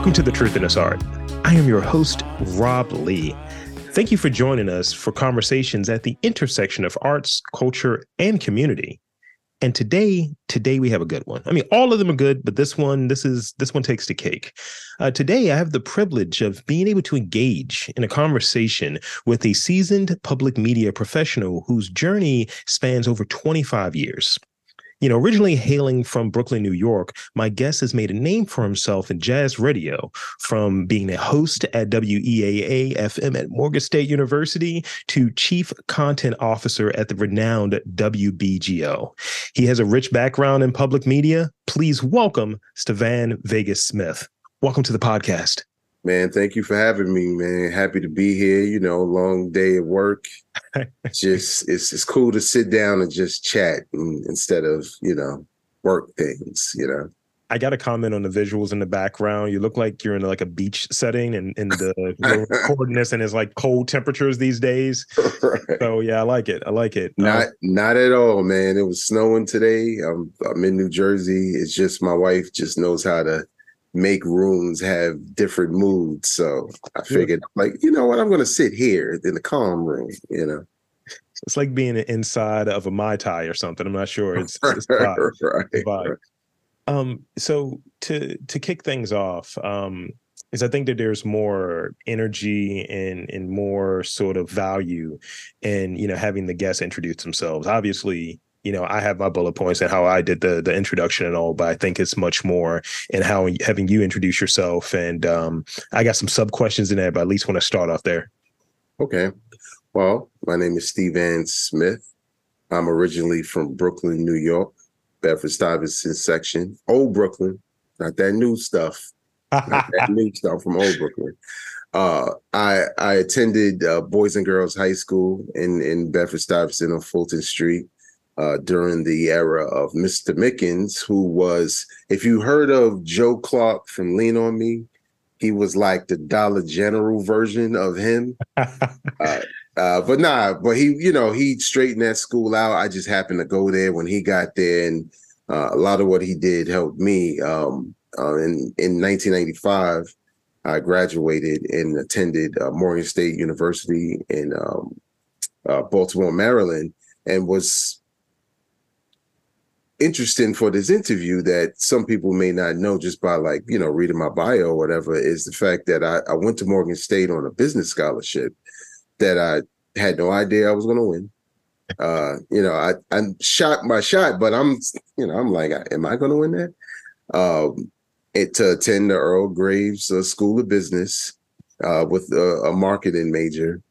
Welcome to The Truth in This Art. I am your host, Rob Lee. Thank you for joining us for conversations at the intersection of arts, culture, and community. And today, today we have a good one. I mean, all of them are good, but this one, this is this one takes the cake. Uh, today, I have the privilege of being able to engage in a conversation with a seasoned public media professional whose journey spans over 25 years. You know, originally hailing from Brooklyn, New York, my guest has made a name for himself in jazz radio, from being a host at WEAA FM at Morgan State University to chief content officer at the renowned WBGO. He has a rich background in public media. Please welcome Stevan Vegas Smith. Welcome to the podcast. Man, thank you for having me, man. Happy to be here. You know, long day of work. just it's it's cool to sit down and just chat and, instead of, you know, work things, you know. I got a comment on the visuals in the background. You look like you're in like a beach setting and in the recording this and it's like cold temperatures these days. right. So yeah, I like it. I like it. Not um, not at all, man. It was snowing today. I'm I'm in New Jersey. It's just my wife just knows how to make rooms have different moods. So I figured, yeah. like, you know what, I'm going to sit here in the calm room. You know, it's like being inside of a mai tai or something. I'm not sure. It's, it's vibe. right, it's vibe. Right. Um, so to to kick things off, um, is I think that there's more energy and and more sort of value in you know having the guests introduce themselves. Obviously, you know, I have my bullet points and how I did the the introduction and all, but I think it's much more in how having you introduce yourself. And um, I got some sub questions in there, but at least want to start off there. Okay. Well, my name is Stevan Smith. I'm originally from Brooklyn, New York, Bedford Stuyvesant section, old Brooklyn, not that new stuff. not that new stuff from old Brooklyn. Uh, I I attended uh, Boys and Girls High School in in Bedford Stuyvesant on Fulton Street uh, during the era of Mr. Mickens, who was, if you heard of Joe Clark from Lean on Me, he was like the Dollar General version of him. uh, uh, but nah, but he, you know, he straightened that school out. I just happened to go there when he got there, and uh, a lot of what he did helped me. Um, uh, in in 1995, I graduated and attended uh, Morgan State University in um, Baltimore, Maryland, and was interesting for this interview that some people may not know just by like you know reading my bio or whatever is the fact that I, I went to Morgan State on a business scholarship that I had no idea I was going to win. Uh, you know, I I shot my shot, but I'm you know I'm like, am I going to win that? Um, it to attend the Earl Graves uh, School of Business uh, with a, a marketing major,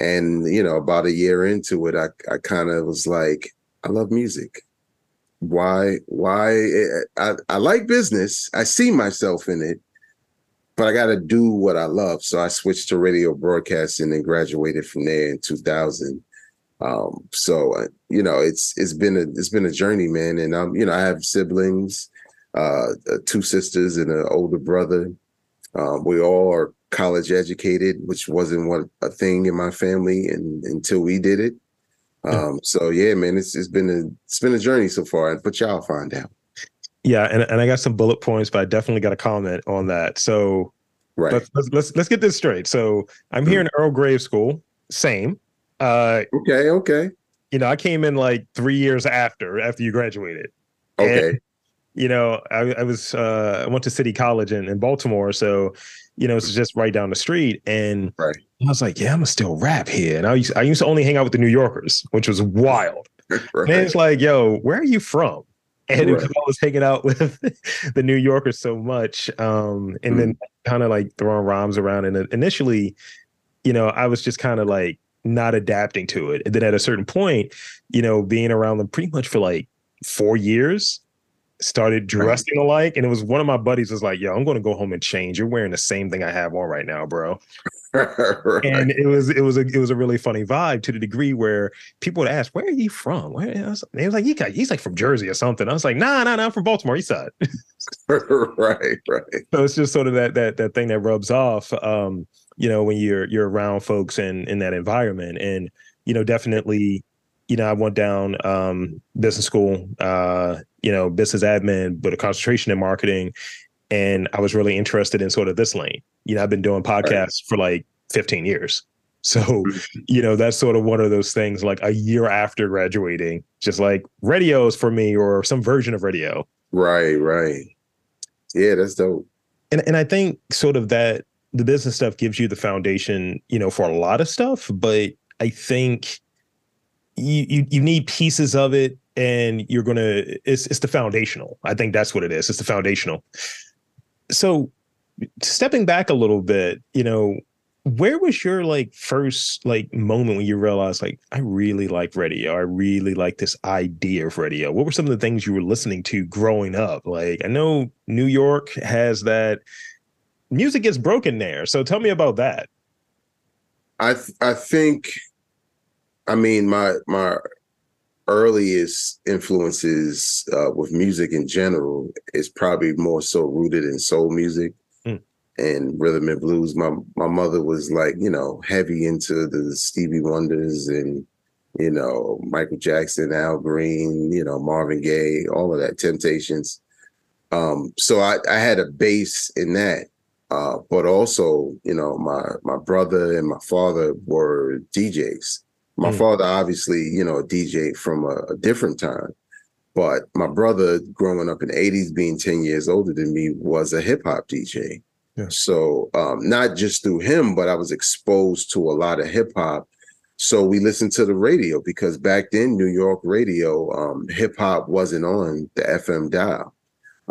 and you know, about a year into it, I I kind of was like, I love music why why I, I like business. I see myself in it but i got to do what i love. So i switched to radio broadcasting and graduated from there in 2000 um, so uh, you know it's it's been a it's been a journey man. And i'm you know i have siblings uh, uh two sisters and an older brother. Um, we all are college educated which wasn't what a thing in my family and until we did it um, so yeah, man, it's it's been a it's been a journey so far, but y'all find out. Yeah, and, and I got some bullet points, but I definitely got a comment on that. So right. let's let's let's, let's get this straight. So I'm here mm-hmm. in Earl Graves School, same. Uh okay, okay. You know, I came in like three years after after you graduated. Okay. You know, I, I was uh I went to City College in, in Baltimore, so you know, it's just right down the street. And right. I was like, yeah, I'm gonna still rap here. And I used, I used to only hang out with the New Yorkers, which was wild. right. And it's like, yo, where are you from? And right. I was hanging out with the New Yorkers so much. Um, and mm. then kind of like throwing rhymes around. And initially, you know, I was just kind of like not adapting to it. And then at a certain point, you know, being around them pretty much for like four years, started dressing right. alike. And it was one of my buddies was like, yo, I'm going to go home and change. You're wearing the same thing I have on right now, bro. right. And it was it was a it was a really funny vibe to the degree where people would ask, "Where are you from?" Where was, they was like, "He he's like from Jersey or something." I was like, "Nah, nah, nah, I'm from Baltimore East Side." right, right. So it's just sort of that that that thing that rubs off, um, you know, when you're you're around folks in in that environment, and you know, definitely, you know, I went down um, business school, uh, you know, business admin, but a concentration in marketing, and I was really interested in sort of this lane. You know, I've been doing podcasts right. for like 15 years. So, mm-hmm. you know, that's sort of one of those things like a year after graduating, just like radios for me or some version of radio. Right, right. Yeah, that's dope. And and I think sort of that the business stuff gives you the foundation, you know, for a lot of stuff, but I think you you, you need pieces of it and you're gonna it's it's the foundational. I think that's what it is. It's the foundational. So stepping back a little bit, you know, where was your like first like moment when you realized like I really like radio? I really like this idea of radio. What were some of the things you were listening to growing up? Like I know New York has that music gets broken there. So tell me about that. I th- I think I mean my my earliest influences uh, with music in general is probably more so rooted in soul music mm. and rhythm and blues. My my mother was like, you know, heavy into the Stevie Wonders and you know Michael Jackson, Al Green, you know Marvin Gaye, all of that, Temptations. Um, so I, I had a base in that, uh, but also, you know, my my brother and my father were DJs. My mm. father, obviously, you know, a DJ from a, a, different time, but my brother, growing up in the '80s, being 10 years older than me, was a hip hop DJ. Yeah. So um, not just through him, but I was exposed to a lot of hip hop. So we listened to the radio because back then, New York radio, um, hip hop wasn't on the FM dial.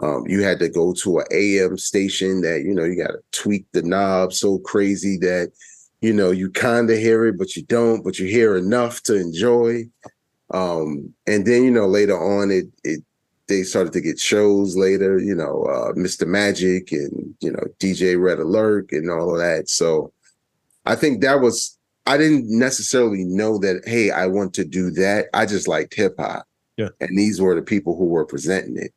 Um, you had to go to an AM station that you know you got to tweak the knob so crazy that you know, you kind of hear it, but you don't, but you hear enough to enjoy. Um, and then, you know, later on it it they started to get shows later, you know, uh, Mr. Magic and, you know, DJ Red Alert and all of that. So I think that was I didn't necessarily know that, hey, I want to do that. I just liked hip hop. Yeah. And these were the people who were presenting it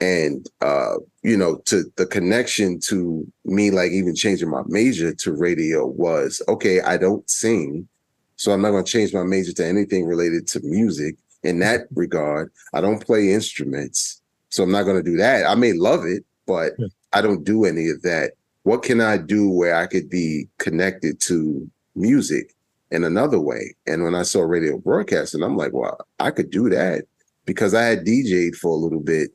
and uh you know to the connection to me like even changing my major to radio was okay i don't sing so i'm not going to change my major to anything related to music in that regard. I don't play instruments so i'm not going to do that. I may love it but yeah. i don't do any of that. What can i do where i could be connected to music in another way? And when i saw radio broadcasting i'm like well i could do that because i had dj'd for a little bit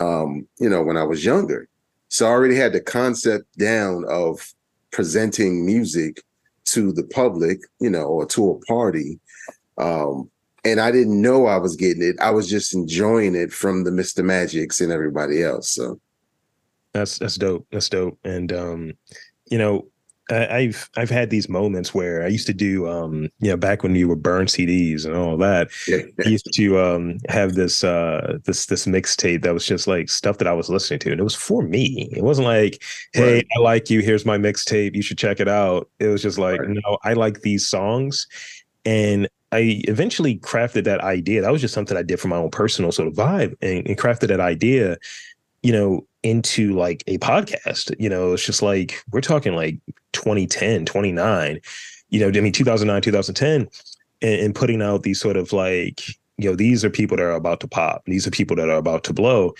um, you know, when I was younger. So I already had the concept down of presenting music to the public, you know, or to a party. Um, and I didn't know I was getting it. I was just enjoying it from the Mr. Magics and everybody else. So that's that's dope. That's dope. And um, you know, I've I've had these moments where I used to do um you know back when you were burn CDs and all that. Yeah. I used to um have this uh this this mixtape that was just like stuff that I was listening to and it was for me. It wasn't like, hey, right. I like you, here's my mixtape, you should check it out. It was just like, right. no, I like these songs and I eventually crafted that idea. That was just something I did for my own personal sort of vibe and, and crafted that idea, you know, into like a podcast. You know, it's just like we're talking like 2010, 29, you know, I mean 2009, 2010, and, and putting out these sort of like, you know, these are people that are about to pop. These are people that are about to blow.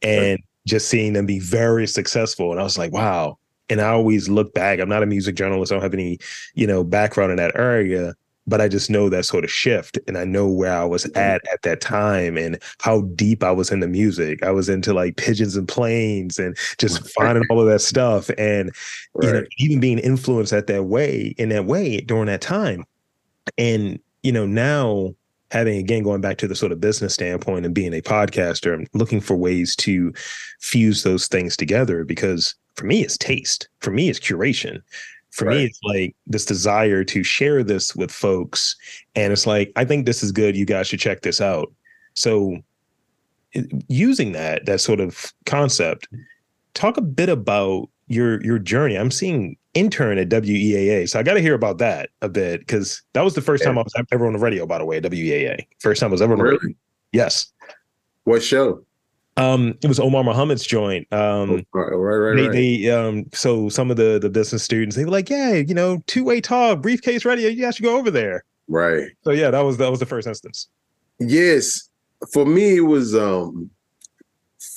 And right. just seeing them be very successful. And I was like, wow. And I always look back. I'm not a music journalist. I don't have any, you know, background in that area but I just know that sort of shift and I know where I was mm-hmm. at at that time and how deep I was in the music. I was into like pigeons and planes and just finding all of that stuff and right. you know even being influenced at that way in that way during that time. And you know now having again going back to the sort of business standpoint and being a podcaster and looking for ways to fuse those things together because for me it's taste for me it's curation for right. me it's like this desire to share this with folks. And it's like i think this is good. You guys should check this out. So using that that sort of concept talk a bit about your your journey. I'm seeing intern at weaa so i got to hear about that a bit because that was the first yeah. time i was ever on the radio by the way at weaa first time i was ever on really? the radio. Yes. What show um, it was Omar Muhammad's joint. Um, oh, right, right, right. they, um, so some of the the business students, they were like, "Yeah, you know, two way talk, briefcase ready. You guys should go over there." Right. So yeah, that was that was the first instance. Yes, for me, it was um,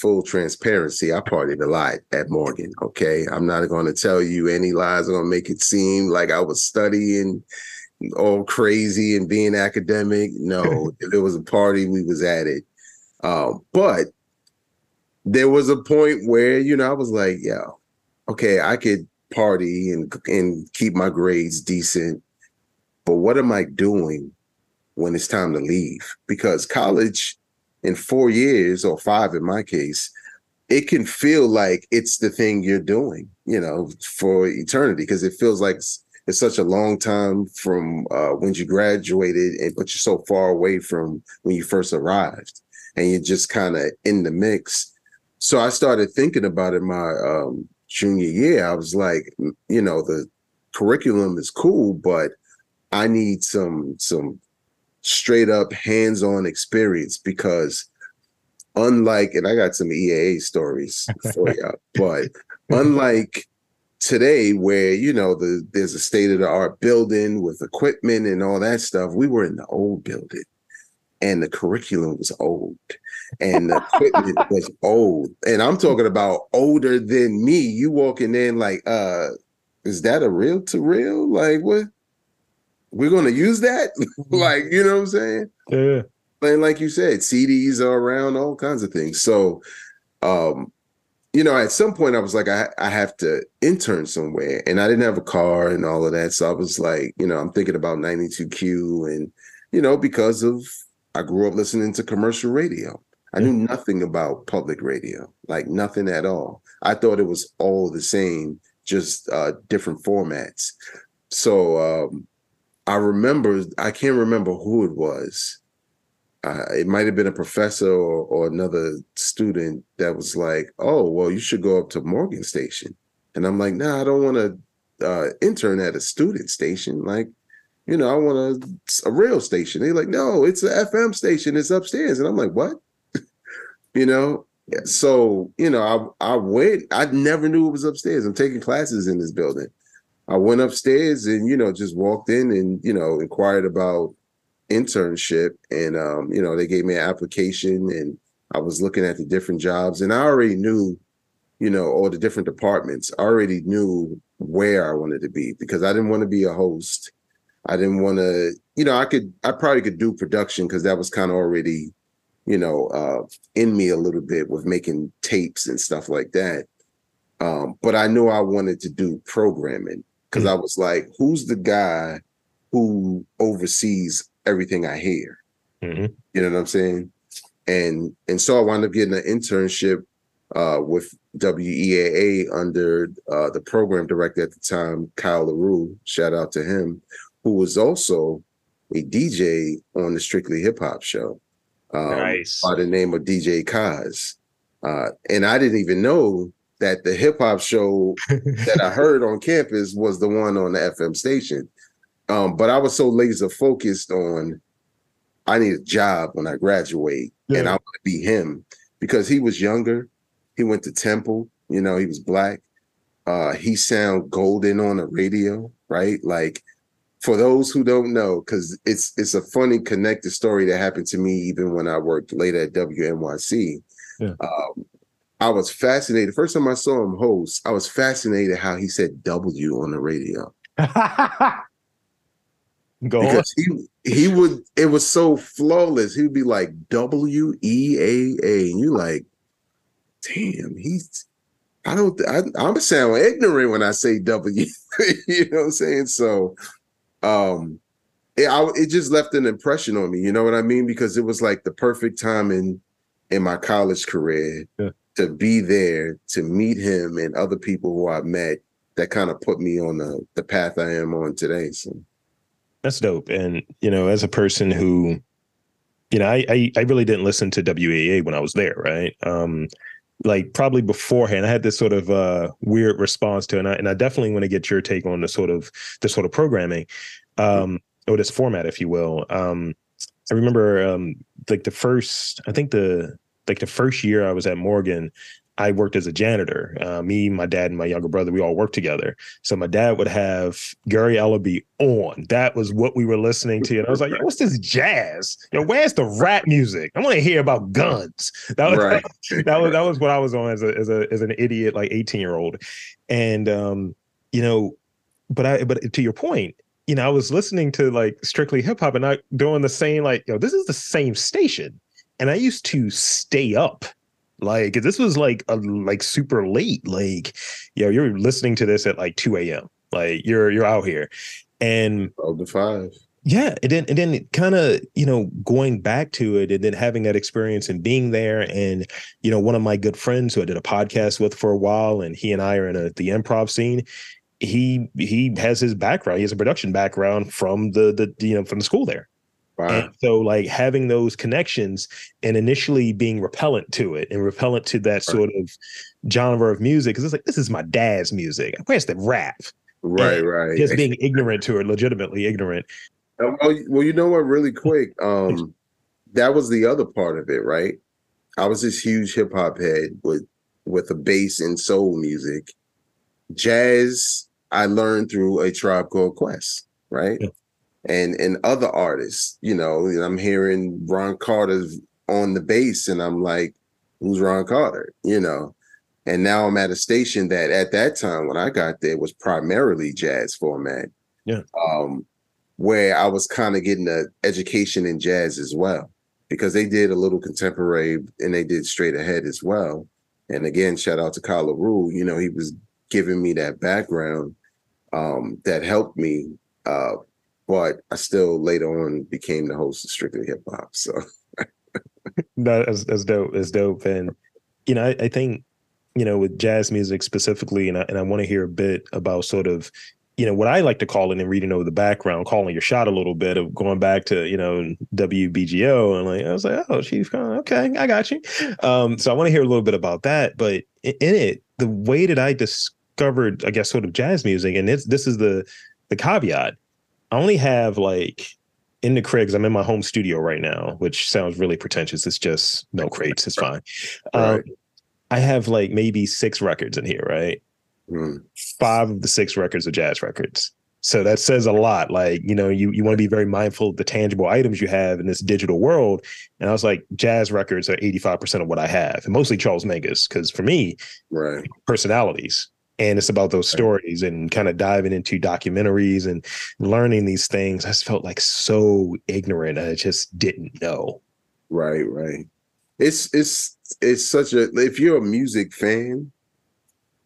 full transparency, I partied a lot at Morgan. Okay. I'm not going to tell you any lies. I'm going to make it seem like I was studying all crazy and being academic. No, if it was a party, we was at it. Um, but there was a point where, you know, I was like, yo, okay, I could party and and keep my grades decent, but what am I doing when it's time to leave? Because college in four years or five in my case, it can feel like it's the thing you're doing, you know, for eternity because it feels like it's, it's, such a long time from uh, when you graduated, and but you're so far away from when you first arrived, and you're just kind of in the mix. So I started thinking about it my um, junior year. I was like, you know, the curriculum is cool, but I need some some straight up hands-on experience because unlike and I got some EAA stories for you, but unlike today where you know the there's a state of the art building with equipment and all that stuff, we were in the old building and the curriculum was old and the equipment was old. And I'm talking about older than me. You walking in like, uh, is that a reel to reel? Like what? we're going to use that. Mm-hmm. like, you know what I'm saying? Yeah. And like you said, CDs are around, all kinds of things. So, um, you know, at some point I was like, I, I have to intern somewhere. And I didn't have a car and all of that. So I was like, you know, I'm thinking about 92Q and, you know, because of I grew up listening to commercial radio. I knew nothing about public radio, like nothing at all. I thought it was all the same, just uh, different formats. So um, I remember, I can't remember who it was. Uh, it might have been a professor or, or, another student that was like, "Oh, well, you should go up to Morgan Station," and I'm like, "Nah, I don't want to uh, intern at a student station. Like, you know, I want a, a real station." They're like, "No, it's an FM station. It's upstairs," and I'm like, "What?" You know. So you know, I I went. I never knew it was upstairs. I'm taking classes in this building. I went upstairs and you know just walked in and you know inquired about internship and um, you know they gave me an application and I was looking at the different jobs and I already knew you know all the different departments. I already knew where I wanted to be because I didn't want to be a host. I didn't want to you know I could I probably could do production because that was kind of already you know uh, in me a little bit with making tapes and stuff like that. Um, but I knew I wanted to do programming because mm-hmm. I was like, who's the guy who oversees everything I hear? Mm-hmm. You know what I'm saying? And and so I wound up getting an internship uh, with WEAA under uh, the program director at the time, Kyle LaRue. Shout out to him, who was also a DJ on the Strictly Hip Hop show um, nice. by the name of DJ Kaz. Uh, and I didn't even know that the hip hop show that I heard on campus was the one on the FM station. Um, but I was so laser focused on I need a job when I graduate yeah. and I want to be him because he was younger. He went to Temple, you know, he was black. Uh, he sound golden on the radio, right? Like for those who don't know, because it's it's a funny connected story that happened to me even when I worked late at WNYC. Yeah. Um, I was fascinated. First time I saw him host, I was fascinated how he said W on the radio. Go because on. he he would it was so flawless. He would be like W E A A, and you like, damn, he's. I don't. I, I'm sound ignorant when I say W. you know what I'm saying? So, um, it, I, it just left an impression on me. You know what I mean? Because it was like the perfect time in in my college career yeah to be there to meet him and other people who I met that kind of put me on the the path I am on today. So that's dope. And you know, as a person who, you know, I I, I really didn't listen to WEAA when I was there, right? Um, like probably beforehand, I had this sort of uh, weird response to, it, and I and I definitely want to get your take on the sort of the sort of programming, um, or this format, if you will. Um, I remember um, like the first, I think the like the first year I was at Morgan, I worked as a janitor. Uh, me, my dad, and my younger brother, we all worked together. So my dad would have Gary Ellaby on. That was what we were listening to. And I was like, Yo, what's this jazz? Yo, where's the rap music? I want to hear about guns. That was right. that was that was what I was on as a as a as an idiot, like 18 year old. And um, you know, but I but to your point, you know, I was listening to like strictly hip hop and not doing the same, like, yo, this is the same station. And I used to stay up. Like this was like a like super late. Like, yo, you're listening to this at like 2 a.m. Like you're you're out here. And the five. Yeah. And then and then kind of, you know, going back to it and then having that experience and being there. And, you know, one of my good friends who I did a podcast with for a while, and he and I are in a, the improv scene he he has his background. He has a production background from the the you know from the school there. Wow. And so like having those connections and initially being repellent to it and repellent to that sort of genre of music because it's like this is my dad's music. Where's the rap? Right, and right. Just being ignorant to it, legitimately ignorant. Uh, well, well, you know what? Really quick, um, that was the other part of it, right? I was this huge hip hop head with with a bass and soul music. Jazz I learned through a tribe called Quest, right? Yeah. And and other artists, you know, I'm hearing Ron Carter on the bass, and I'm like, who's Ron Carter? You know. And now I'm at a station that at that time when I got there was primarily jazz format. Yeah. Um, where I was kind of getting an education in jazz as well. Because they did a little contemporary and they did straight ahead as well. And again, shout out to Kyle LaRue, you know, he was giving me that background um, that helped me. Uh, but I still later on became the host of Strictly Hip Hop. So that's, that's dope. That's dope. And you know, I, I think you know with jazz music specifically, and I, and I want to hear a bit about sort of you know what I like to call it and reading over the background, calling your shot a little bit of going back to you know WBGO and like I was like, oh, Chief okay, I got you. Um, so I want to hear a little bit about that. But in it, the way that I discovered, I guess, sort of jazz music, and it's this is the the caveat. I only have like in the crib I'm in my home studio right now, which sounds really pretentious. It's just no crates. It's fine. Right. Um, I have like maybe six records in here, right? Mm. Five of the six records are jazz records. So that says a lot. Like, you know, you, you want to be very mindful of the tangible items you have in this digital world. And I was like, jazz records are 85% of what I have, and mostly Charles Mingus, because for me, right, personalities and it's about those stories and kind of diving into documentaries and learning these things. I just felt like so ignorant. I just didn't know. Right, right. It's it's it's such a if you're a music fan,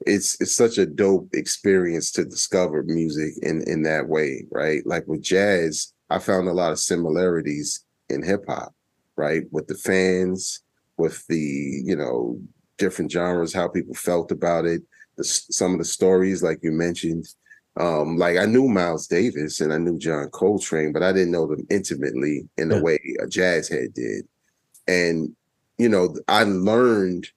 it's it's such a dope experience to discover music in in that way, right? Like with jazz, I found a lot of similarities in hip hop, right? With the fans, with the, you know, different genres, how people felt about it the, some of the stories, like you mentioned. Um, like I knew Miles Davis and I knew John Coltrane, but I didn't know them intimately in the yeah. way a jazz head did. And you know, I learned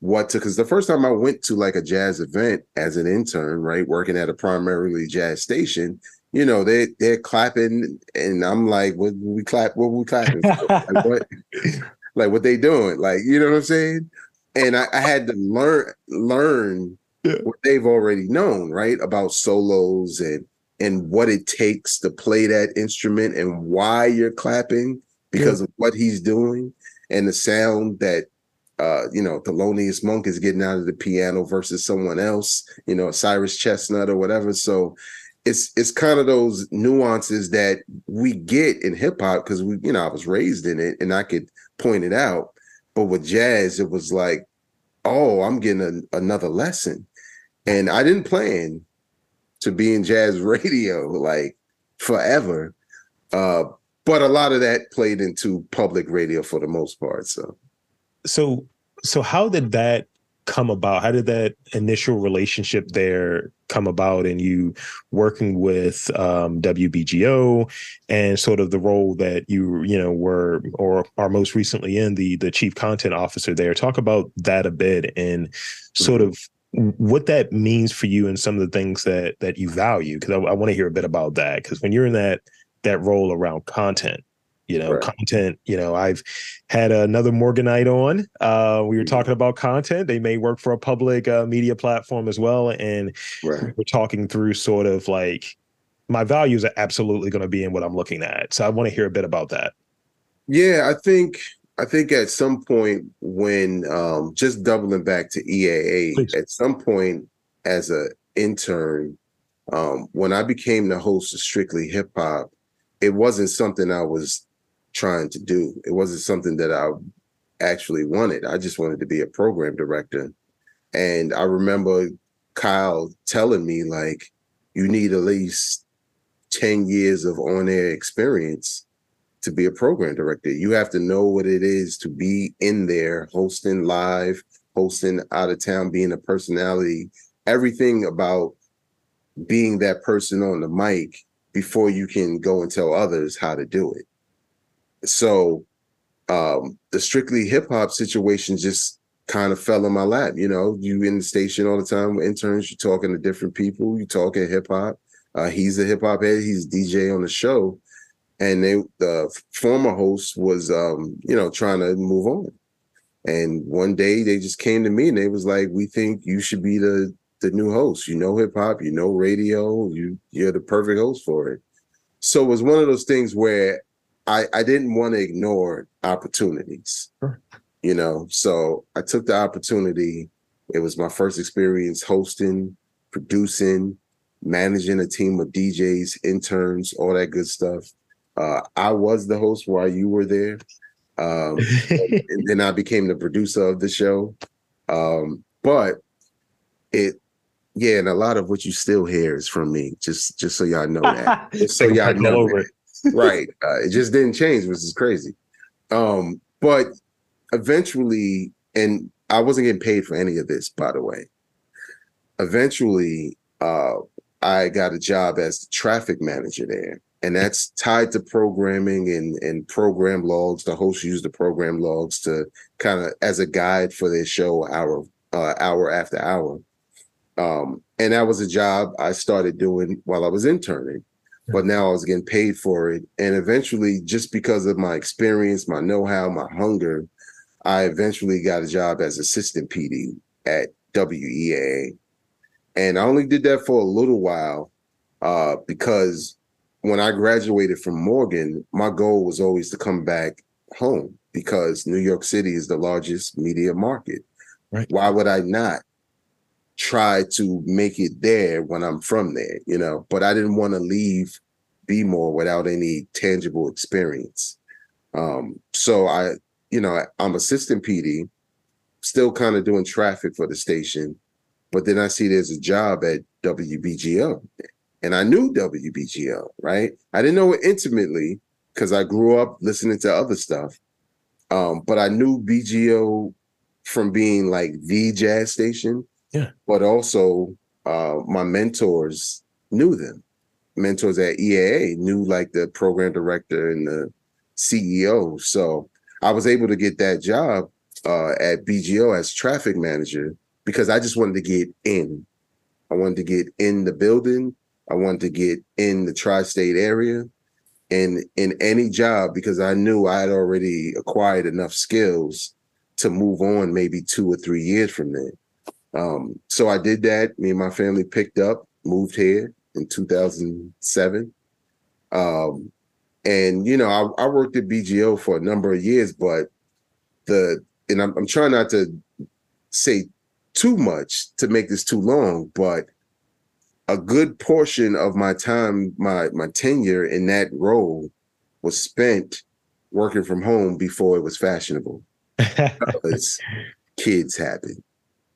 what to because the first time I went to like a jazz event as an intern, right, working at a primarily jazz station, you know, they they're clapping, and I'm like, what we clap? What we clapping? like, what? like what they doing? Like you know what I'm saying? And I, I had to learn learn yeah. what they've already known, right? About solos and and what it takes to play that instrument and why you're clapping because yeah. of what he's doing and the sound that uh, you know, Thelonious Monk is getting out of the piano versus someone else, you know, Cyrus Chestnut or whatever. So it's it's kind of those nuances that we get in hip hop because we, you know, I was raised in it and I could point it out. But with jazz, it was like, oh, I'm getting a, another lesson. And I didn't plan to be in jazz radio like forever. Uh, but a lot of that played into public radio for the most part. So so so how did that come about? How did that initial relationship there come about and you working with um, WBGO and sort of the role that you, you know, were or are most recently in the the chief content officer there? Talk about that a bit and sort mm-hmm. of what that means for you and some of the things that that you value because I, I want to hear a bit about that because when you're in that that role around content you know right. content you know i've had another morganite on uh, we were mm-hmm. talking about content they may work for a public uh, media platform as well and right. we're talking through sort of like my values are absolutely going to be in what i'm looking at so i want to hear a bit about that yeah i think i think at some point when um, just doubling back to eaa Please. at some point as a intern um, when i became the host of strictly hip hop it wasn't something i was trying to do. It wasn't something that I actually wanted. I just wanted to be a program director. And I remember Kyle telling me, like, you need at least 10 years of on air experience to be a program director. You have to know what it is to be in there, hosting live, hosting out of town, being a personality, everything about being that person on the mic before you can go and tell others how to do it so um, the strictly hip hop situation just kind of fell in my lap. You know, you in the station all the time with interns, you're talking to different people, you talking hip hop. Uh, he's a hip hop head, he's DJ on the show. And they the former host was um, you know, trying to move on. And one day they just came to me and they was like, We think you should be the the new host. You know hip hop, you know radio, you you're the perfect host for it. So it was one of those things where I, I didn't want to ignore opportunities. Sure. You know, so I took the opportunity. It was my first experience hosting, producing, managing a team of DJs, interns, all that good stuff. Uh, I was the host while you were there. Um, and then I became the producer of the show. Um, but it, yeah, and a lot of what you still hear is from me. Just, just so y'all know that. Just so y'all know. That right. Uh, it just didn't change, which is crazy. Um, but eventually, and I wasn't getting paid for any of this, by the way. Eventually, uh, I got a job as the traffic manager there. And that's tied to programming and, and program logs. The hosts use the program logs to kind of as a guide for their show hour uh, hour after hour. Um, and that was a job I started doing while I was interning but now I was getting paid for it. And eventually, just because of my experience, my know-how, my hunger, I eventually got a job as assistant PD at WEAA. And I only did that for a little while uh, because when I graduated from Morgan, my goal was always to come back home because New York City is the largest media market. Right. Why would I not? try to make it there when I'm from there, you know. But I didn't want to leave B-more without any tangible experience. Um, so I, you know, I'm assistant PD, still kind of doing traffic for the station, but then I see there's a job at WBGO. And I knew WBGO, right? I didn't know it intimately because I grew up listening to other stuff. Um, but I knew BGO from being like the jazz station yeah. But also, uh, my mentors knew them. Mentors at EAA knew like the program director and the CEO. So I was able to get that job uh, at BGO as traffic manager because I just wanted to get in. I wanted to get in the building. I wanted to get in the tri-state area and in any job because I knew I had already acquired enough skills to move on maybe two or three years from there. Um, so I did that. Me and my family picked up, moved here in 2007. Um, and you know, I, I, worked at BGO for a number of years, but the and I'm, I'm trying not to say too much to make this too long, but a good portion of my time, my my tenure in that role was spent working from home before it was fashionable. because kids happen.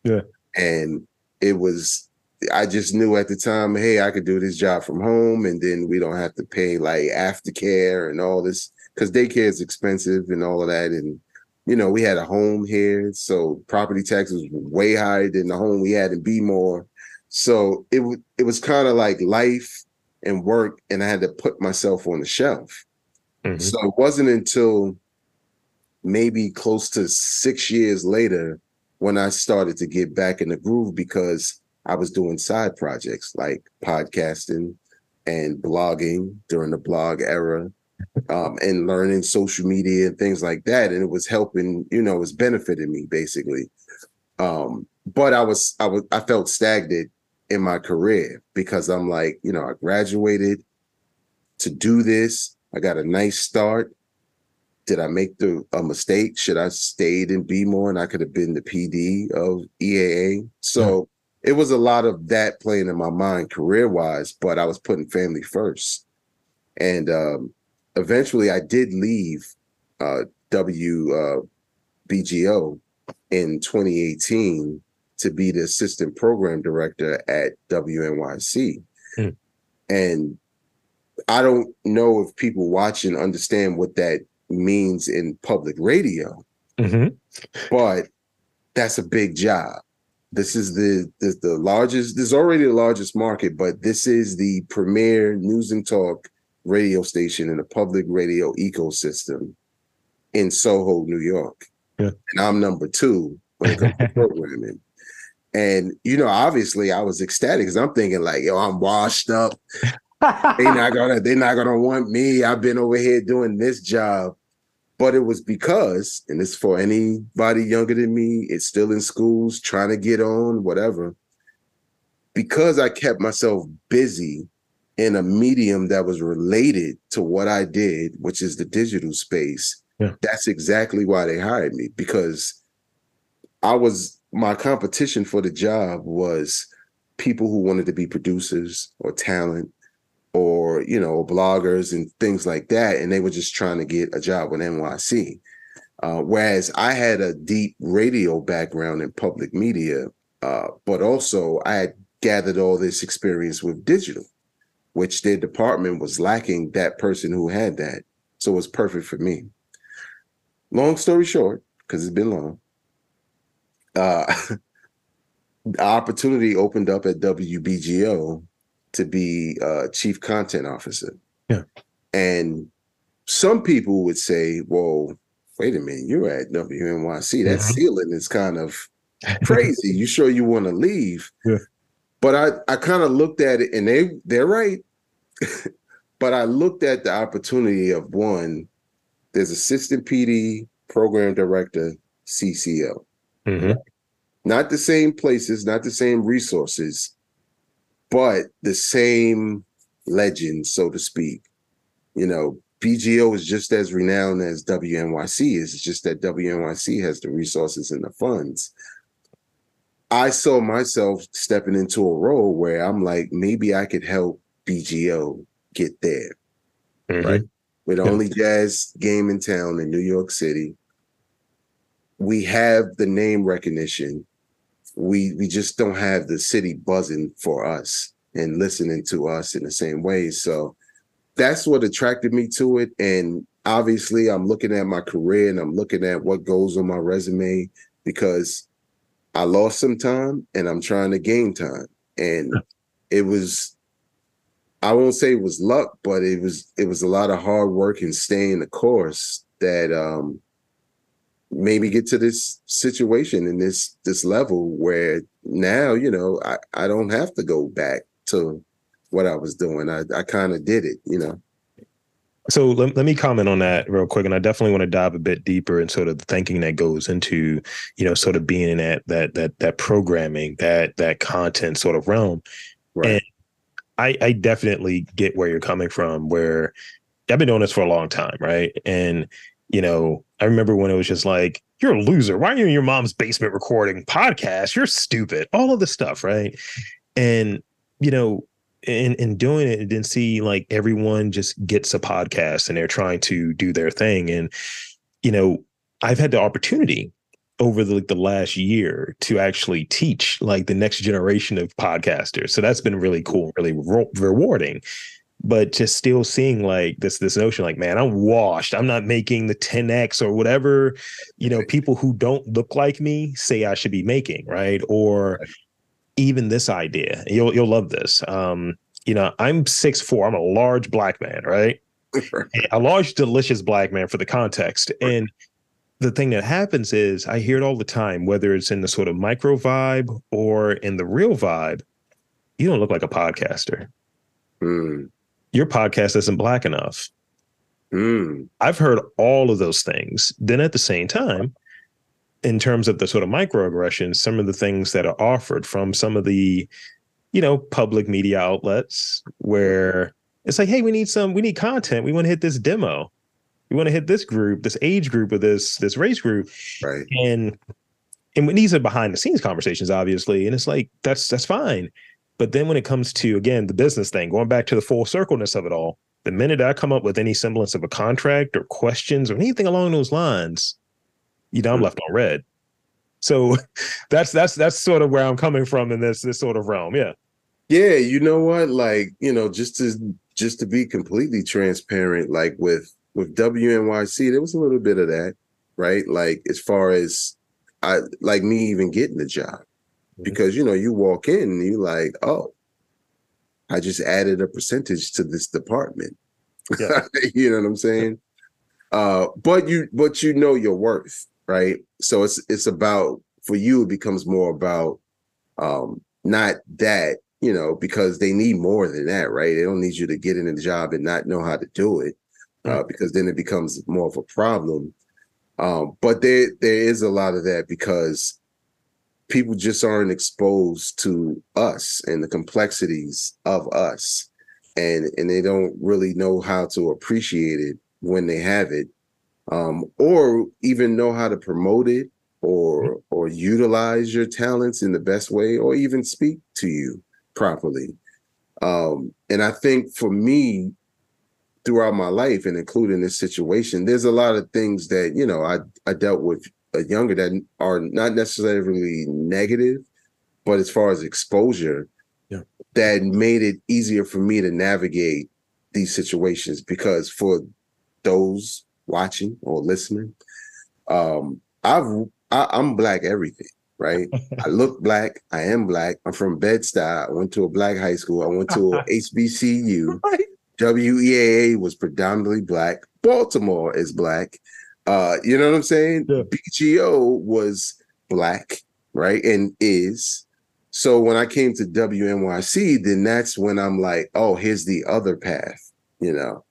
Yeah and it was I just knew at the time, hey, I could do this job from home, and then we don't have to pay like aftercare and all this because daycare is expensive and all of that. And you know, we had a home here, so property taxes was way higher than the home we had in B-more. So it was it was kind of like life and work, and I had to put myself on the shelf. Mm-hmm. So it wasn't until maybe close to six years later when I started to get back in the groove because I was doing side projects like podcasting and blogging during the blog era. um, and learning social media and things like that. And it was helping, you know, it was benefiting me basically. Um, but I was, I was, I felt stagnant in my career because I'm like, you know, I graduated to do this. I got a nice start. Did I make the a mistake? Should I stayed in more and I could have been the PD of EAA? So it was a lot of that playing in my mind career wise, but I was putting family first. And um, eventually I did leave uh, WBGO uh, in 2018 to be the assistant program director at WNYC. Mm. And I don't know if people watching understand what that means in public radio, mm-hmm. but that's a big job. This is the, the the largest. This is already the largest market, but this is the premier news and talk radio station in the public radio ecosystem in Soho, New York. Yeah. And I'm number two when it comes to programming. And you know, obviously, I was ecstatic because I'm thinking like, yo, I'm washed up. they not gonna, they're not gonna want me. I've been over here doing this job, but it was because, and it's for anybody younger than me, it's still in schools, trying to get on, whatever. Because I kept myself busy in a medium that was related to what I did, which is the digital space. Yeah. That's exactly why they hired me because I was my competition for the job was people who wanted to be producers or talent or you know bloggers and things like that and they were just trying to get a job with nyc uh, whereas i had a deep radio background in public media uh, but also i had gathered all this experience with digital which their department was lacking that person who had that. So it was perfect for me. Long story short because it's been long uh, the opportunity opened up at WBGO to be uh, chief content officer. Yeah. And some people would say, well, wait a minute, you're at WNYC. That mm-hmm. ceiling is kind of crazy. you sure you want to leave? Yeah. But I, I kind of looked at it and they they're right. but I looked at the opportunity of one, there's assistant PD, program director, CCO. Mm-hmm. Not the same places, not the same resources, but the same legend, so to speak. You know, BGO is just as renowned as WNYC is. It's just that WNYC has the resources and the funds. I saw myself stepping into a role where I'm like, maybe I could help BGO get there. Mm-hmm. Right. We're the yeah. only jazz game in town in New York City we have the name recognition. We we just don't have the city buzzing for us and listening to us in the same way. So that's what attracted me to it. And obviously, I'm looking at my career and I'm looking at what goes on my resume because I lost some time and I'm trying to gain time. And it was I won't say it was luck, but it was it was a lot of hard work and staying the course that um maybe get to this situation in this this level where now you know I I don't have to go back to what I was doing. I I kind of did it, you know. So let, let me comment on that real quick, and I definitely want to dive a bit deeper in sort of the thinking that goes into, you know, sort of being in that that that that programming, that that content sort of realm. Right. And I I definitely get where you're coming from. Where I've been doing this for a long time, right? And you know, I remember when it was just like, you're a loser. Why are you in your mom's basement recording podcast? You're stupid. All of this stuff, right? And you know, in in doing it, didn't see like everyone just gets a podcast and they're trying to do their thing. And you know, I've had the opportunity over the, like the last year to actually teach like the next generation of podcasters. So that's been really cool, really re- rewarding but just still seeing like this this notion like man i'm washed. I'm not making the 10x or whatever you know people who don't look like me say i should be making right? Or even this idea. You'll you'll love this. Um you know i'm six four. I'm a large black man right? A large delicious black man for the context. And the thing that happens is i hear it all the time whether it's in the sort of micro vibe or in the real vibe you don't look like a podcaster. Mm your podcast isn't black enough. Mm. I've heard all of those things. Then at the same time, in terms of the sort of microaggressions, some of the things that are offered from some of the, you know, public media outlets where it's like, hey, we need some, we need content. We want to hit this demo. We want to hit this group, this age group, or this this race group. Right. And and these are behind the scenes conversations, obviously. And it's like that's that's fine. But then when it comes to again the business thing, going back to the full circleness of it all, the minute I come up with any semblance of a contract or questions or anything along those lines, you know, I'm hmm. left on red. So that's that's that's sort of where I'm coming from in this this sort of realm. Yeah. Yeah, you know what? Like, you know, just to just to be completely transparent, like with with WNYC, there was a little bit of that, right? Like as far as I like me even getting the job. Because you know, you walk in and you like, oh, I just added a percentage to this department. Yeah. you know what I'm saying? Uh, but you but you know your worth, right? So it's it's about for you it becomes more about um not that, you know, because they need more than that, right? They don't need you to get in the job and not know how to do it. Uh, because then it becomes more of a problem. Um, but there there is a lot of that because people just aren't exposed to us and the complexities of us. And and they don't really know how to appreciate it when they have it um, or even know how to promote it or or utilize your talents in the best way or even speak to you properly. Um, and i think for me throughout my life and including this situation there's a lot of things that you know i i dealt with younger that are not necessarily negative, but as far as exposure, yeah. that made it easier for me to navigate these situations because for those watching or listening, um, I've I, i am black everything, right? I look black. I am black. I'm from Bed Stuy. I went to a black high school. I went to a HBCU. Right. WEAA was predominantly black. Baltimore is black. Uh, you know what I'm saying? Yeah. BGO was black, right? And is. So when I came to WNYC, then that's when I'm like, oh, here's the other path, you know.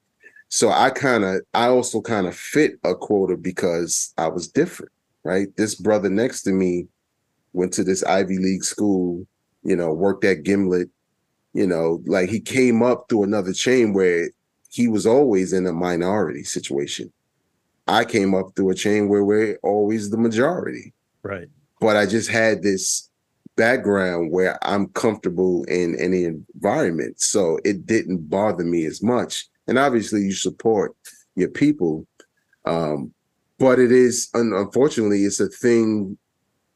So I kind of, I also kind of fit a quota because I was different, right? This brother next to me went to this Ivy League school, you know, worked at Gimlet, you know, like he came up through another chain where he was always in a minority situation. I came up through a chain where we're always the majority. Right. But I just had this background where I'm comfortable in any environment. So it didn't bother me as much. And obviously you support your people. Um, but it is unfortunately it's a thing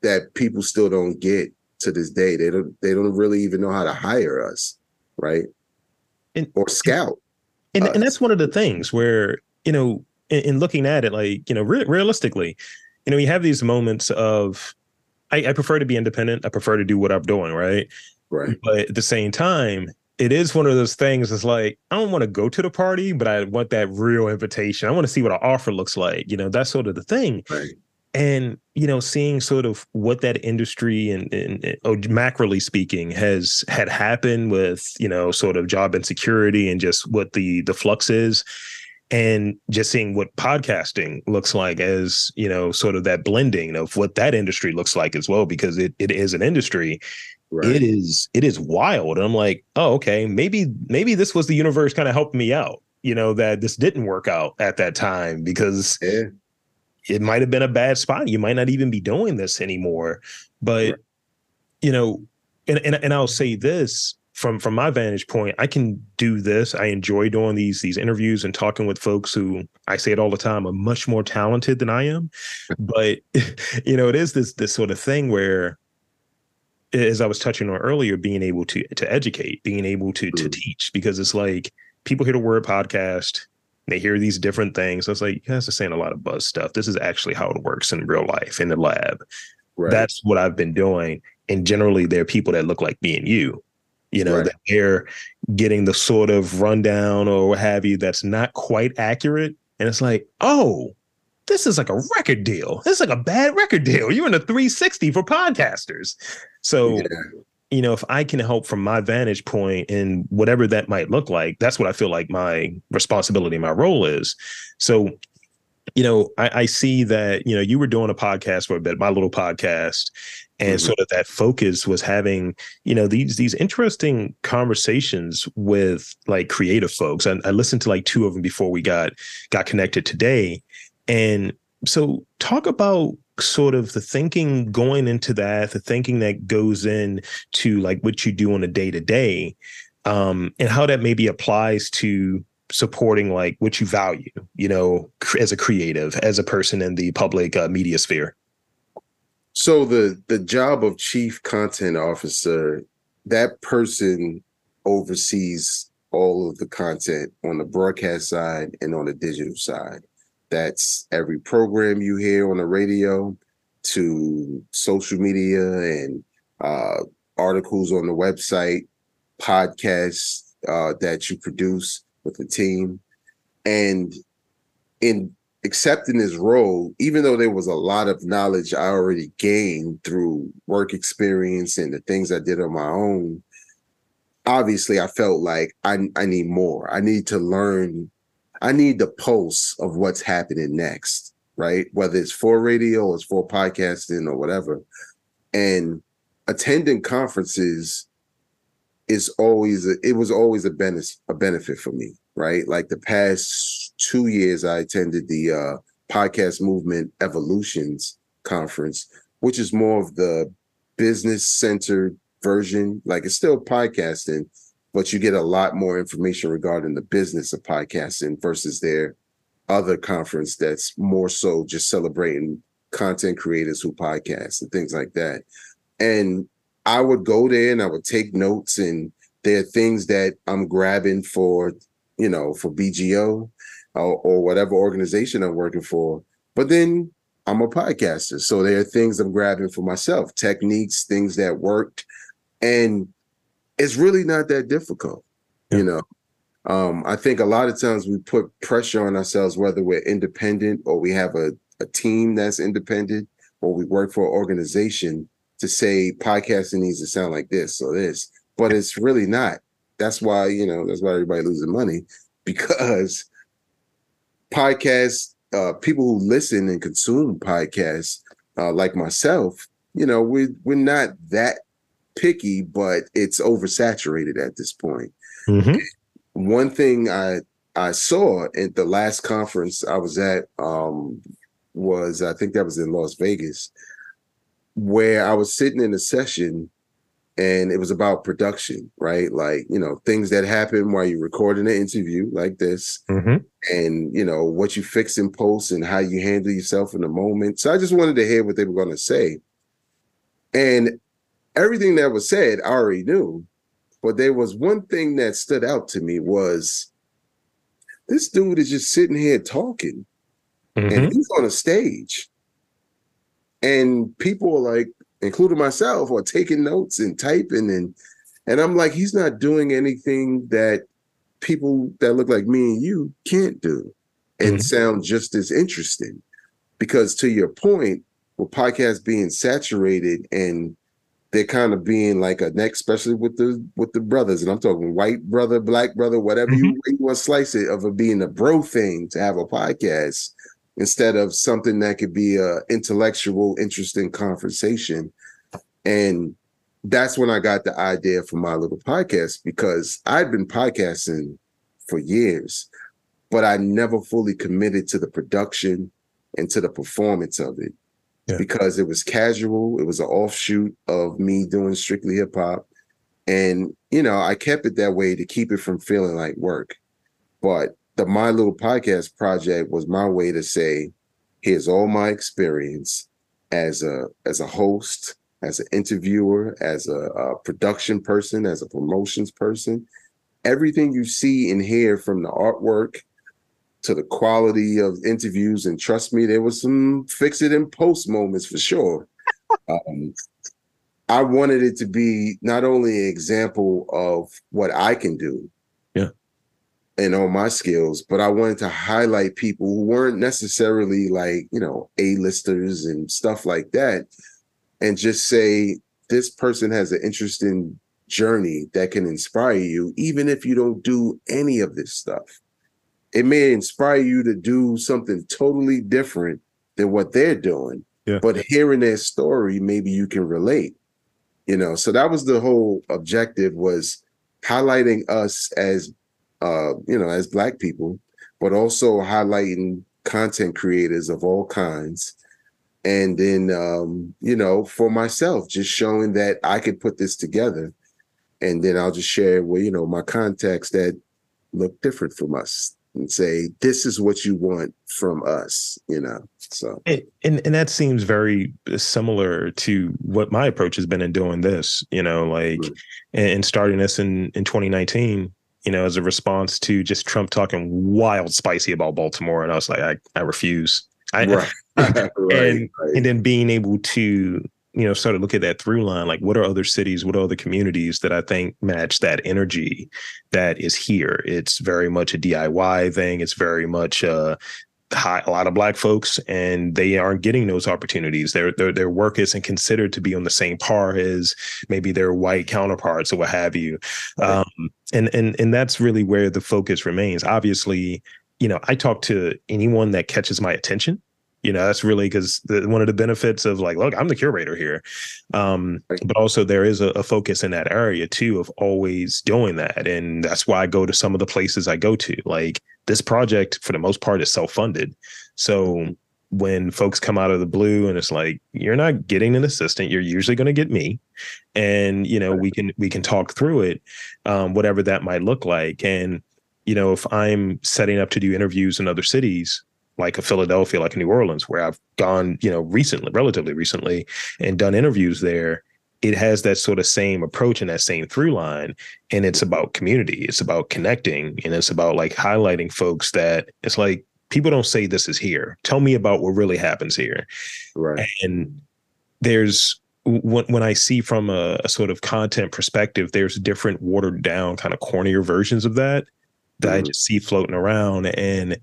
that people still don't get to this day. They don't they don't really even know how to hire us, right? And, or scout. And, and that's one of the things where, you know, in, in looking at it, like you know, re- realistically, you know, you have these moments of I, I prefer to be independent. I prefer to do what I'm doing, right? Right. But at the same time, it is one of those things. It's like I don't want to go to the party, but I want that real invitation. I want to see what our offer looks like. You know, that's sort of the thing. Right. And you know, seeing sort of what that industry and, and, and oh, macroly speaking has had happened with you know sort of job insecurity and just what the the flux is, and just seeing what podcasting looks like as you know sort of that blending of what that industry looks like as well because it, it is an industry right. it is it is wild and i'm like oh okay maybe maybe this was the universe kind of helping me out you know that this didn't work out at that time because yeah. it might have been a bad spot you might not even be doing this anymore but right. you know and, and and i'll say this from from my vantage point, I can do this. I enjoy doing these these interviews and talking with folks who I say it all the time are much more talented than I am. but you know, it is this this sort of thing where as I was touching on earlier, being able to to educate, being able to to mm. teach, because it's like people hear the word podcast, they hear these different things. So it's like, you guys are saying a lot of buzz stuff. This is actually how it works in real life in the lab. Right. That's what I've been doing. And generally, there are people that look like me and you you know, right. that they're getting the sort of rundown or what have you that's not quite accurate. And it's like, oh, this is like a record deal. This is like a bad record deal. You're in a 360 for podcasters. So, yeah. you know, if I can help from my vantage point and whatever that might look like, that's what I feel like my responsibility, my role is. So, you know, I, I see that, you know, you were doing a podcast for a bit, my little podcast, and mm-hmm. sort of that focus was having, you know, these these interesting conversations with like creative folks. And I listened to like two of them before we got got connected today. And so talk about sort of the thinking going into that, the thinking that goes in to like what you do on a day to day, um, and how that maybe applies to supporting like what you value, you know, as a creative, as a person in the public uh, media sphere. So the the job of chief content officer, that person oversees all of the content on the broadcast side and on the digital side. That's every program you hear on the radio to social media and uh, articles on the website, podcasts uh, that you produce with the team. And in accepting this role, even though there was a lot of knowledge I already gained through work experience and the things I did on my own, obviously I felt like I, I need more. I need to learn I need the pulse of what's happening next, right? Whether it's for radio or it's for podcasting or whatever. And attending conferences is always it was always a benefit a benefit for me, right? Like the past two years, I attended the uh, podcast movement evolutions conference, which is more of the business centered version. Like it's still podcasting, but you get a lot more information regarding the business of podcasting versus their other conference that's more so just celebrating content creators who podcast and things like that. And I would go there and I would take notes and there are things that I'm grabbing for, you know, for BGO or, or whatever organization I'm working for. But then I'm a podcaster. So there are things I'm grabbing for myself, techniques, things that worked. And it's really not that difficult, yeah. you know. Um, I think a lot of times we put pressure on ourselves, whether we're independent or we have a, a team that's independent or we work for an organization to say podcasting needs to sound like this or this, but it's really not. That's why, you know, that's why everybody losing money because podcasts, uh, people who listen and consume podcasts, uh, like myself, you know, we we're not that picky, but it's oversaturated at this point. Mm-hmm. One thing I I saw at the last conference I was at um, was I think that was in Las Vegas, where I was sitting in a session and it was about production, right? Like, you know, things that happen while you're recording an interview like this, mm-hmm. and, you know, what you fix in post and how you handle yourself in the moment. So I just wanted to hear what they were going to say. And everything that was said, I already knew. But there was one thing that stood out to me was this dude is just sitting here talking mm-hmm. and he's on a stage. And people are like, including myself, are taking notes and typing and and I'm like, he's not doing anything that people that look like me and you can't do and mm-hmm. sound just as interesting. Because to your point, with podcasts being saturated and they're kind of being like a next, especially with the with the brothers, and I'm talking white brother, black brother, whatever mm-hmm. you, you want to slice it of it being a bro thing to have a podcast instead of something that could be a intellectual, interesting conversation. And that's when I got the idea for my little podcast because I'd been podcasting for years, but I never fully committed to the production and to the performance of it yeah. because it was casual. It was an offshoot of me doing strictly hip hop. And, you know, I kept it that way to keep it from feeling like work. But the My Little Podcast project was my way to say, here's all my experience as a as a host, as an interviewer, as a, a production person, as a promotions person. Everything you see and hear from the artwork to the quality of interviews. And trust me, there was some fix it in post moments for sure. um, I wanted it to be not only an example of what I can do, and all my skills, but I wanted to highlight people who weren't necessarily like you know a listers and stuff like that, and just say this person has an interesting journey that can inspire you, even if you don't do any of this stuff. It may inspire you to do something totally different than what they're doing. Yeah. But hearing their story, maybe you can relate. You know, so that was the whole objective was highlighting us as uh, you know, as black people, but also highlighting content creators of all kinds. And then um, you know, for myself, just showing that I could put this together. And then I'll just share with, you know, my contacts that look different from us and say, this is what you want from us, you know. So and, and and that seems very similar to what my approach has been in doing this, you know, like Right. and, and starting this in in 2019, you know, as a response to just Trump talking wild spicy about Baltimore. And I was like, I, I refuse. I right. and right. and then being able to you know sort of look at that through line like what are other cities what are other communities that i think match that energy that is here it's very much a diy thing it's very much uh high, a lot of black folks and they aren't getting those opportunities. Their, their their work isn't considered to be on the same par as maybe their white counterparts or what have you. Right. um and and and that's really where the focus remains. Obviously you know i talk to anyone that catches my attention you know that's really because one of the benefits of like look i'm the curator here. Um but also there is a, a focus in that area too of always doing that. And that's why i go to some of the places i go to. Like this project for the most part is self-funded. So when folks come out of the blue and it's like you're not getting an assistant. You're usually going to get me. And you know we can we can talk through it um whatever that might look like. And you know if i'm setting up to do interviews in other cities like a Philadelphia, like a New Orleans, where I've gone, you know, recently, relatively recently, and done interviews there, it has that sort of same approach and that same through line. And it's about community, it's about connecting, and it's about like highlighting folks that it's like people don't say this is here. Tell me about what really happens here. right. And there's when when I see from a, a sort of content perspective, there's different watered down, kind of cornier versions of that that I Mhm. just see floating around. And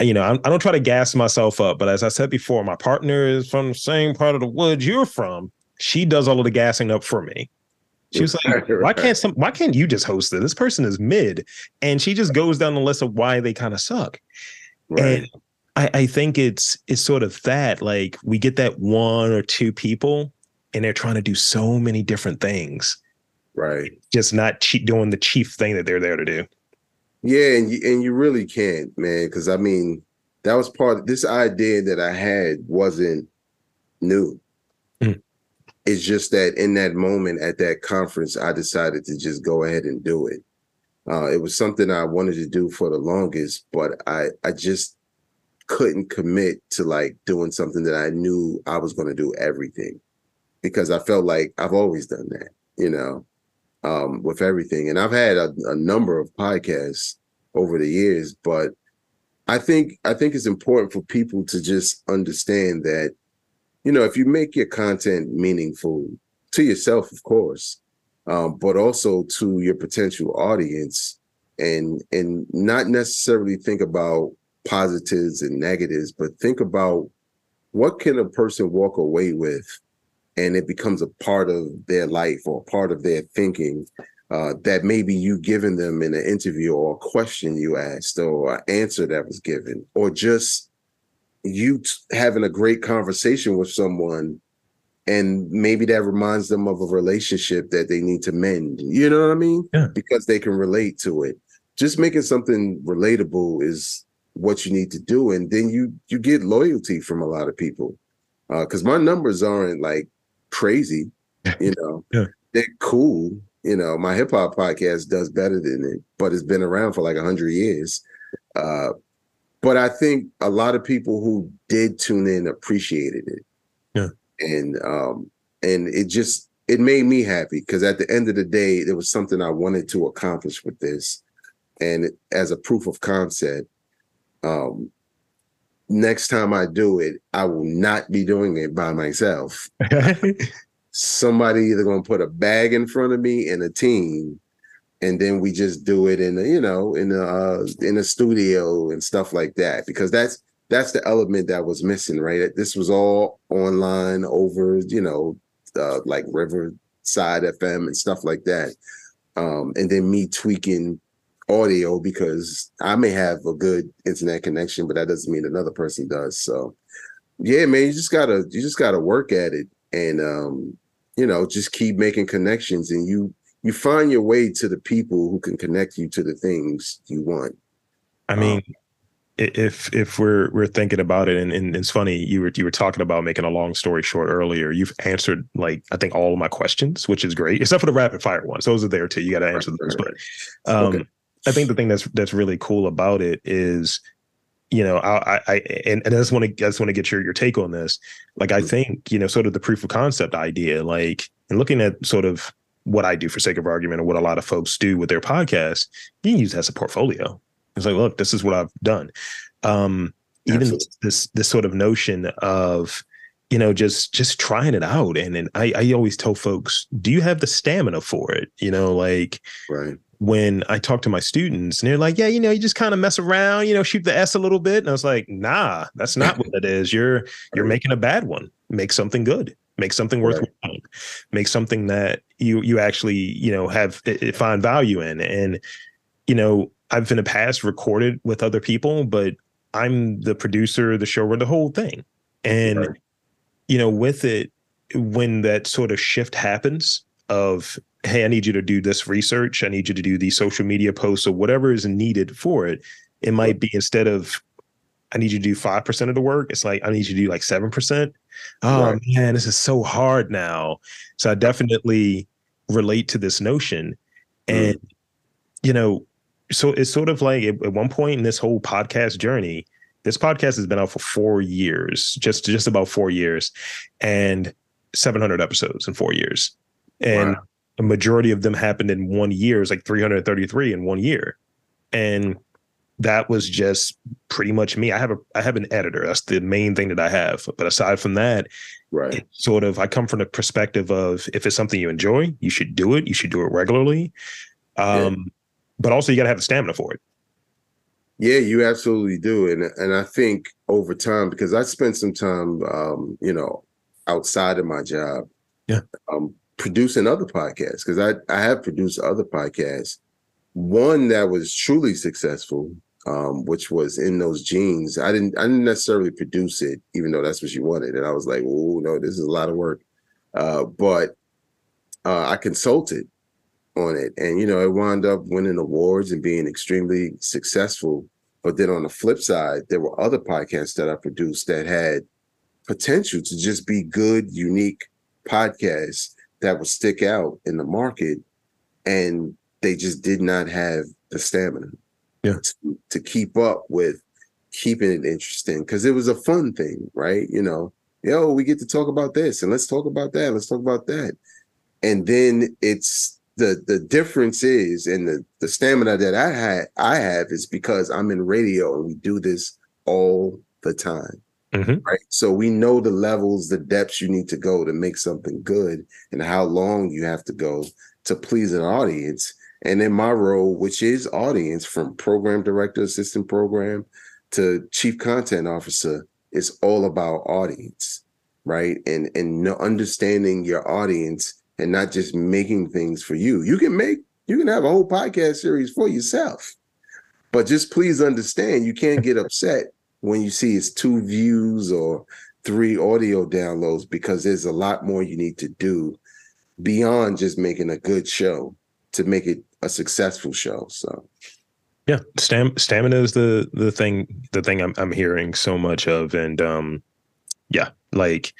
you know, I, I don't try to gas myself up, but as I said before, my partner is from the same part of the woods you're from. She does all of the gassing up for me. She was like, "Why can't some? Why can't you just host it? This person is mid," and she just goes down the list of why they kind of suck. right. And I, I think it's it's sort of that like we get that one or two people, and they're trying to do so many different things, right. just not che- doing the chief thing that they're there to do. Yeah, and you, and you really can't, man, because I mean, that was part of this idea that I had wasn't new. Mm. It's just that in that moment at that conference, I decided to just go ahead and do it. Uh, it was something I wanted to do for the longest, but I I just couldn't commit to like doing something that I knew I was going to do everything because I felt like I've always done that, you know um, with everything. And I've had a, a number of podcasts over the years, but I think I think it's important for people to just understand that, you know, if you make your content meaningful to yourself, of course, um, but also to your potential audience, and and not necessarily think about positives and negatives, but think about what can a person walk away with and it becomes a part of their life or a part of their thinking uh, that maybe you given them in an interview or a question you asked or an answer that was given or just you t- having a great conversation with someone and maybe that reminds them of a relationship that they need to mend you know what i mean Yeah. because they can relate to it just making something relatable is what you need to do and then you you get loyalty from a lot of people because my numbers aren't like crazy you know? Yeah. they're cool you know? My hip-hop podcast does better than it but it's been around for like 100 years. Uh but i think a lot of people who did tune in appreciated it. Yeah. and um and it just it made me happy because at the end of the day there was something i wanted to accomplish with this. And as a proof of concept um next time i do it i will not be doing it by myself somebody either going to put a bag in front of me and a team and then we just do it in a, you know in a uh, in a studio and stuff like that because that's that's the element that was missing right this was all online over you know uh, like Riverside FM and stuff like that. Um, and then me tweaking audio because I may have a good internet connection, but that doesn't mean another person does. So yeah, man, you just gotta you just gotta work at it and um, you know, just keep making connections and you you find your way to the people who can connect you to the things you want. I mean, um, if if we're we're thinking about it, and, and it's funny, you were you were talking about making a long story short earlier. You've answered like I think all of my questions, which is great, except for the rapid fire ones. Those are there too. You got to answer right, those. Right. But um, okay. I think the thing that's that's really cool about it is, you know, I, I and, and I just want to I just want to get your your take on this. Like, I mm-hmm. think you know, sort of the proof of concept idea, like, and looking at sort of what I do for sake of argument, or what a lot of folks do with their podcast, you can use that as a portfolio. It's like, look, this is what I've done. Um, even this this sort of notion of you know just just trying it out and and I, I always tell folks do you have the stamina for it you know like right when I talk to my students and they're like, yeah, you know, you just kind of mess around, you know, shoot the S a little bit. And I was like, nah, that's not what it is. You're you're making a bad one. Make something good. Make something worthwhile. Right. Make something that you you actually, you know, have find value in. And, you know, I've in the past recorded with other people, but I'm the producer, the showrunner, the whole thing. And right. you know, with it, when that sort of shift happens of, hey, I need you to do this research, I need you to do these social media posts or whatever is needed for it. It might be instead of I need you to do five percent of the work, it's like I need you to do like seven percent. Oh right. man, this is so hard now. So I definitely relate to this notion. Mm. And you know, so it's sort of like at, one point in this whole podcast journey, this podcast has been out for four years, just just about four years, and 700 episodes in four years, and wow. A majority of them happened in one year. It's like 333 in one year, and that was just pretty much me. I have a I have an editor. That's the main thing that I have. But aside from that, right, sort of I come from the perspective of if it's something you enjoy, you should do it. You should do it regularly. Um, yeah but also you got to have the stamina for it. Yeah, you absolutely do, and and I think over time because I spent some time, um, you know, outside of my job, yeah, um, producing other podcasts because I I have produced other podcasts. One that was truly successful, um, which was In Those Genes. I didn't I didn't necessarily produce it, even though that's what she wanted, and I was like, oh no, this is a lot of work. Uh, but uh, I consulted on it. And, you know, it wound up winning awards and being extremely successful. But then on the flip side, there were other podcasts that I produced that had potential to just be good, unique podcasts that would stick out in the market. And they just did not have the stamina yeah. to, to keep up with keeping it interesting because it was a fun thing, right? You know, yo, we get to talk about this and let's talk about that. Let's talk about that. And then it's the the difference is and the the stamina that I had I have is because I'm in radio and we do this all the time. Mm-hmm. Right. So we know the levels, the depths you need to go to make something good and how long you have to go to please an audience. And in my role, which is audience from program director, assistant program to chief content officer, is all about audience. Right. And and understanding your audience and not just making things for you. You can make, you can have a whole podcast series for yourself. But just please understand, you can't get upset when you see it's two views or three audio downloads because there's a lot more you need to do beyond just making a good show to make it a successful show. So yeah, stam- stamina is the the thing the thing I'm I'm hearing so much of and um yeah, like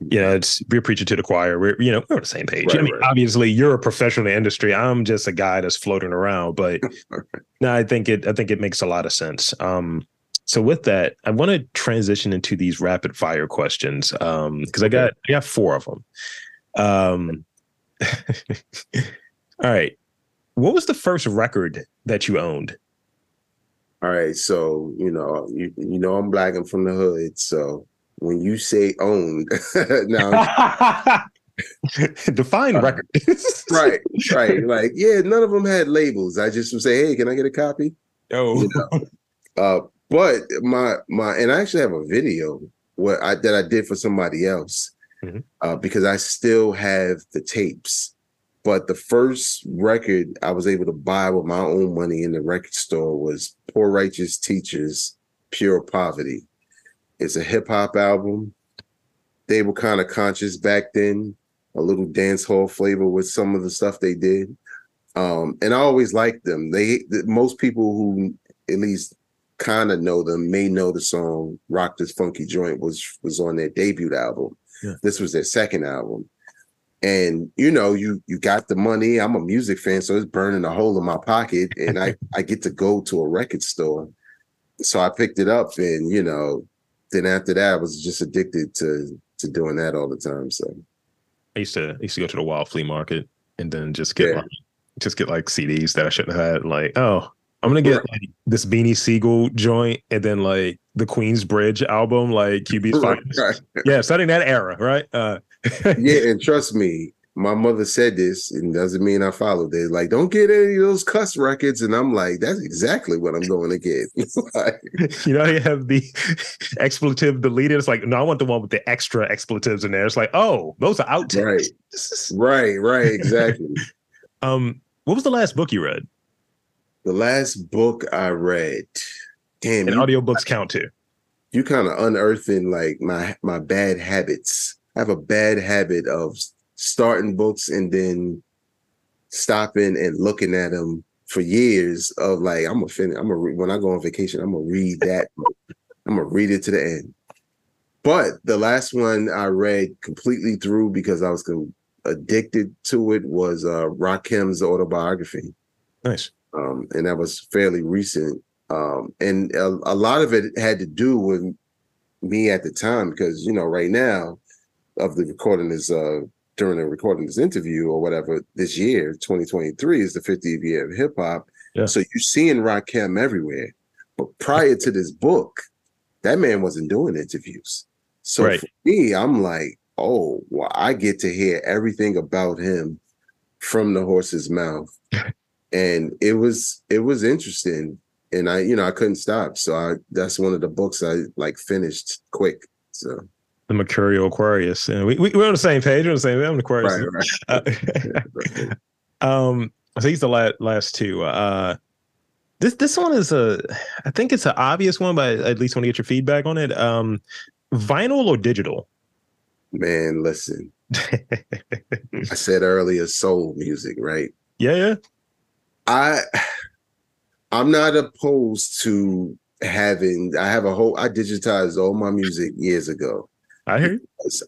you know, it's we're preaching to the choir. We're you know we're on the same page. Right, I mean, right. obviously you're a professional in the industry. I'm just a guy that's floating around. But no, I think it I think it makes a lot of sense. Um, so with that, I want to transition into these rapid fire questions um, because I got I got four of them. Um, all right, what was the first record that you owned? All right, so you know you you know I'm black and from the hood, so when you say owned, now define uh, record. right, right. Like, yeah, none of them had labels. I just would say, hey, can I get a copy? Oh, you know? uh, but my my and I actually have a video what I that I did for somebody else. mm-hmm. uh, because I still have the tapes. But the first record I was able to buy with my own money in the record store was Poor Righteous Teachers, Pure Poverty. It's a hip hop album. They were kind of conscious back then, a little dance hall flavor with some of the stuff they did. Um, and I always liked them. They most people who at least kind of know them may know the song "Rock This Funky Joint" was was on their debut album. Yeah. This was their second album, and you know you you got the money. I'm a music fan, so it's burning a hole in my pocket, and I I get to go to a record store. So I picked it up, and you know, then after that, I was just addicted to to doing that all the time. So I used to I used to go to the wild flea market and then just get yeah. like, just get like CDs that I shouldn't have had. Like, oh, I'm gonna get like, this Beanie Sigel joint and then like the Queensbridge album, like QB's finest. Right. Yeah, starting that era, right? Uh, yeah, and trust me, my mother said this, and doesn't mean I followed it. Like, don't get any of those cuss records, and I'm like, that's exactly what I'm going to get. like, you know, you have the expletive deleted. It's like, no, I want the one with the extra expletives in there. It's like, oh, those are outtakes. Right, right, right, exactly. um, what was the last book you read? The last book I read, damn, and you, audiobooks count too. You kind of unearthing like my my bad habits. I have a bad habit of starting books and then stopping and looking at them for years of like I'm gonna finish. I'm gonna re- when I go on vacation, I'm gonna read that. I'm gonna read it to the end. But the last one I read completely through because I was addicted to it was uh Rakim's autobiography. Nice. Um, and that was fairly recent. Um, and a, a lot of it had to do with me at the time because you know right now of the recording is uh during the recording this interview or whatever this year, 2023 is the 50th year of hip hop. Yeah. So you're seeing Rakim everywhere. But prior to this book, that man wasn't doing interviews. So right. for me, I'm like, oh, well, I get to hear everything about him from the horse's mouth. and it was it was interesting. And I, you know, I couldn't stop. So I that's one of the books I like finished quick. So the Mercurial Aquarius. And we, we, are on the same page. We're on the same. I'm the Aquarius. Right, right. Uh, um, so these the last, last two. Uh, this this one is a, I think it's an obvious one, but I at least want to get your feedback on it. Um, vinyl or digital? Man, listen. I said earlier, soul music, right? Yeah, yeah. I, I'm not opposed to having. I have a whole. I digitized all my music years ago. I hear.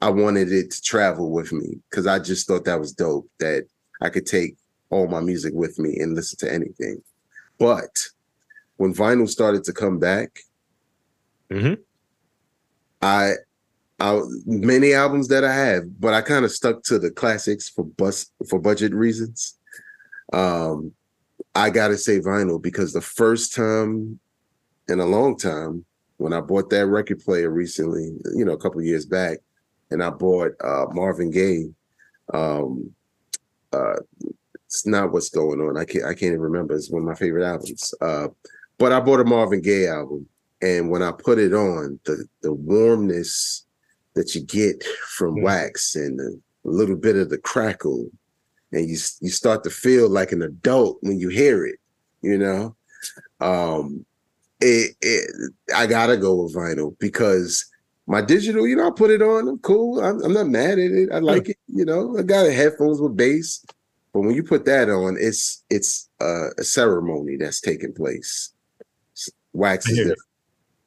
I wanted it to travel with me because I just thought that was dope that I could take all my music with me and listen to anything. But when vinyl started to come back, mm-hmm. I, I many albums that I have, but I kind of stuck to the classics for bus for budget reasons. Um, I gotta say vinyl because the first time in a long time when I bought that record player recently, you know, a couple years back, and I bought uh, Marvin Gaye. Um, uh, it's not what's going on. I can't. I can't even remember. It's one of my favorite albums. Uh, but I bought a Marvin Gaye album, and when I put it on, the the warmness that you get from mm-hmm. wax and a little bit of the crackle, and you you start to feel like an adult when you hear it. You know, um, it, it, I gotta go with vinyl because my digital, you know, I put it on. I'm cool. I'm, I'm not mad at it. I like it. You know, I got headphones with bass, but when you put that on, it's it's uh, a ceremony that's taking place. Wax is different.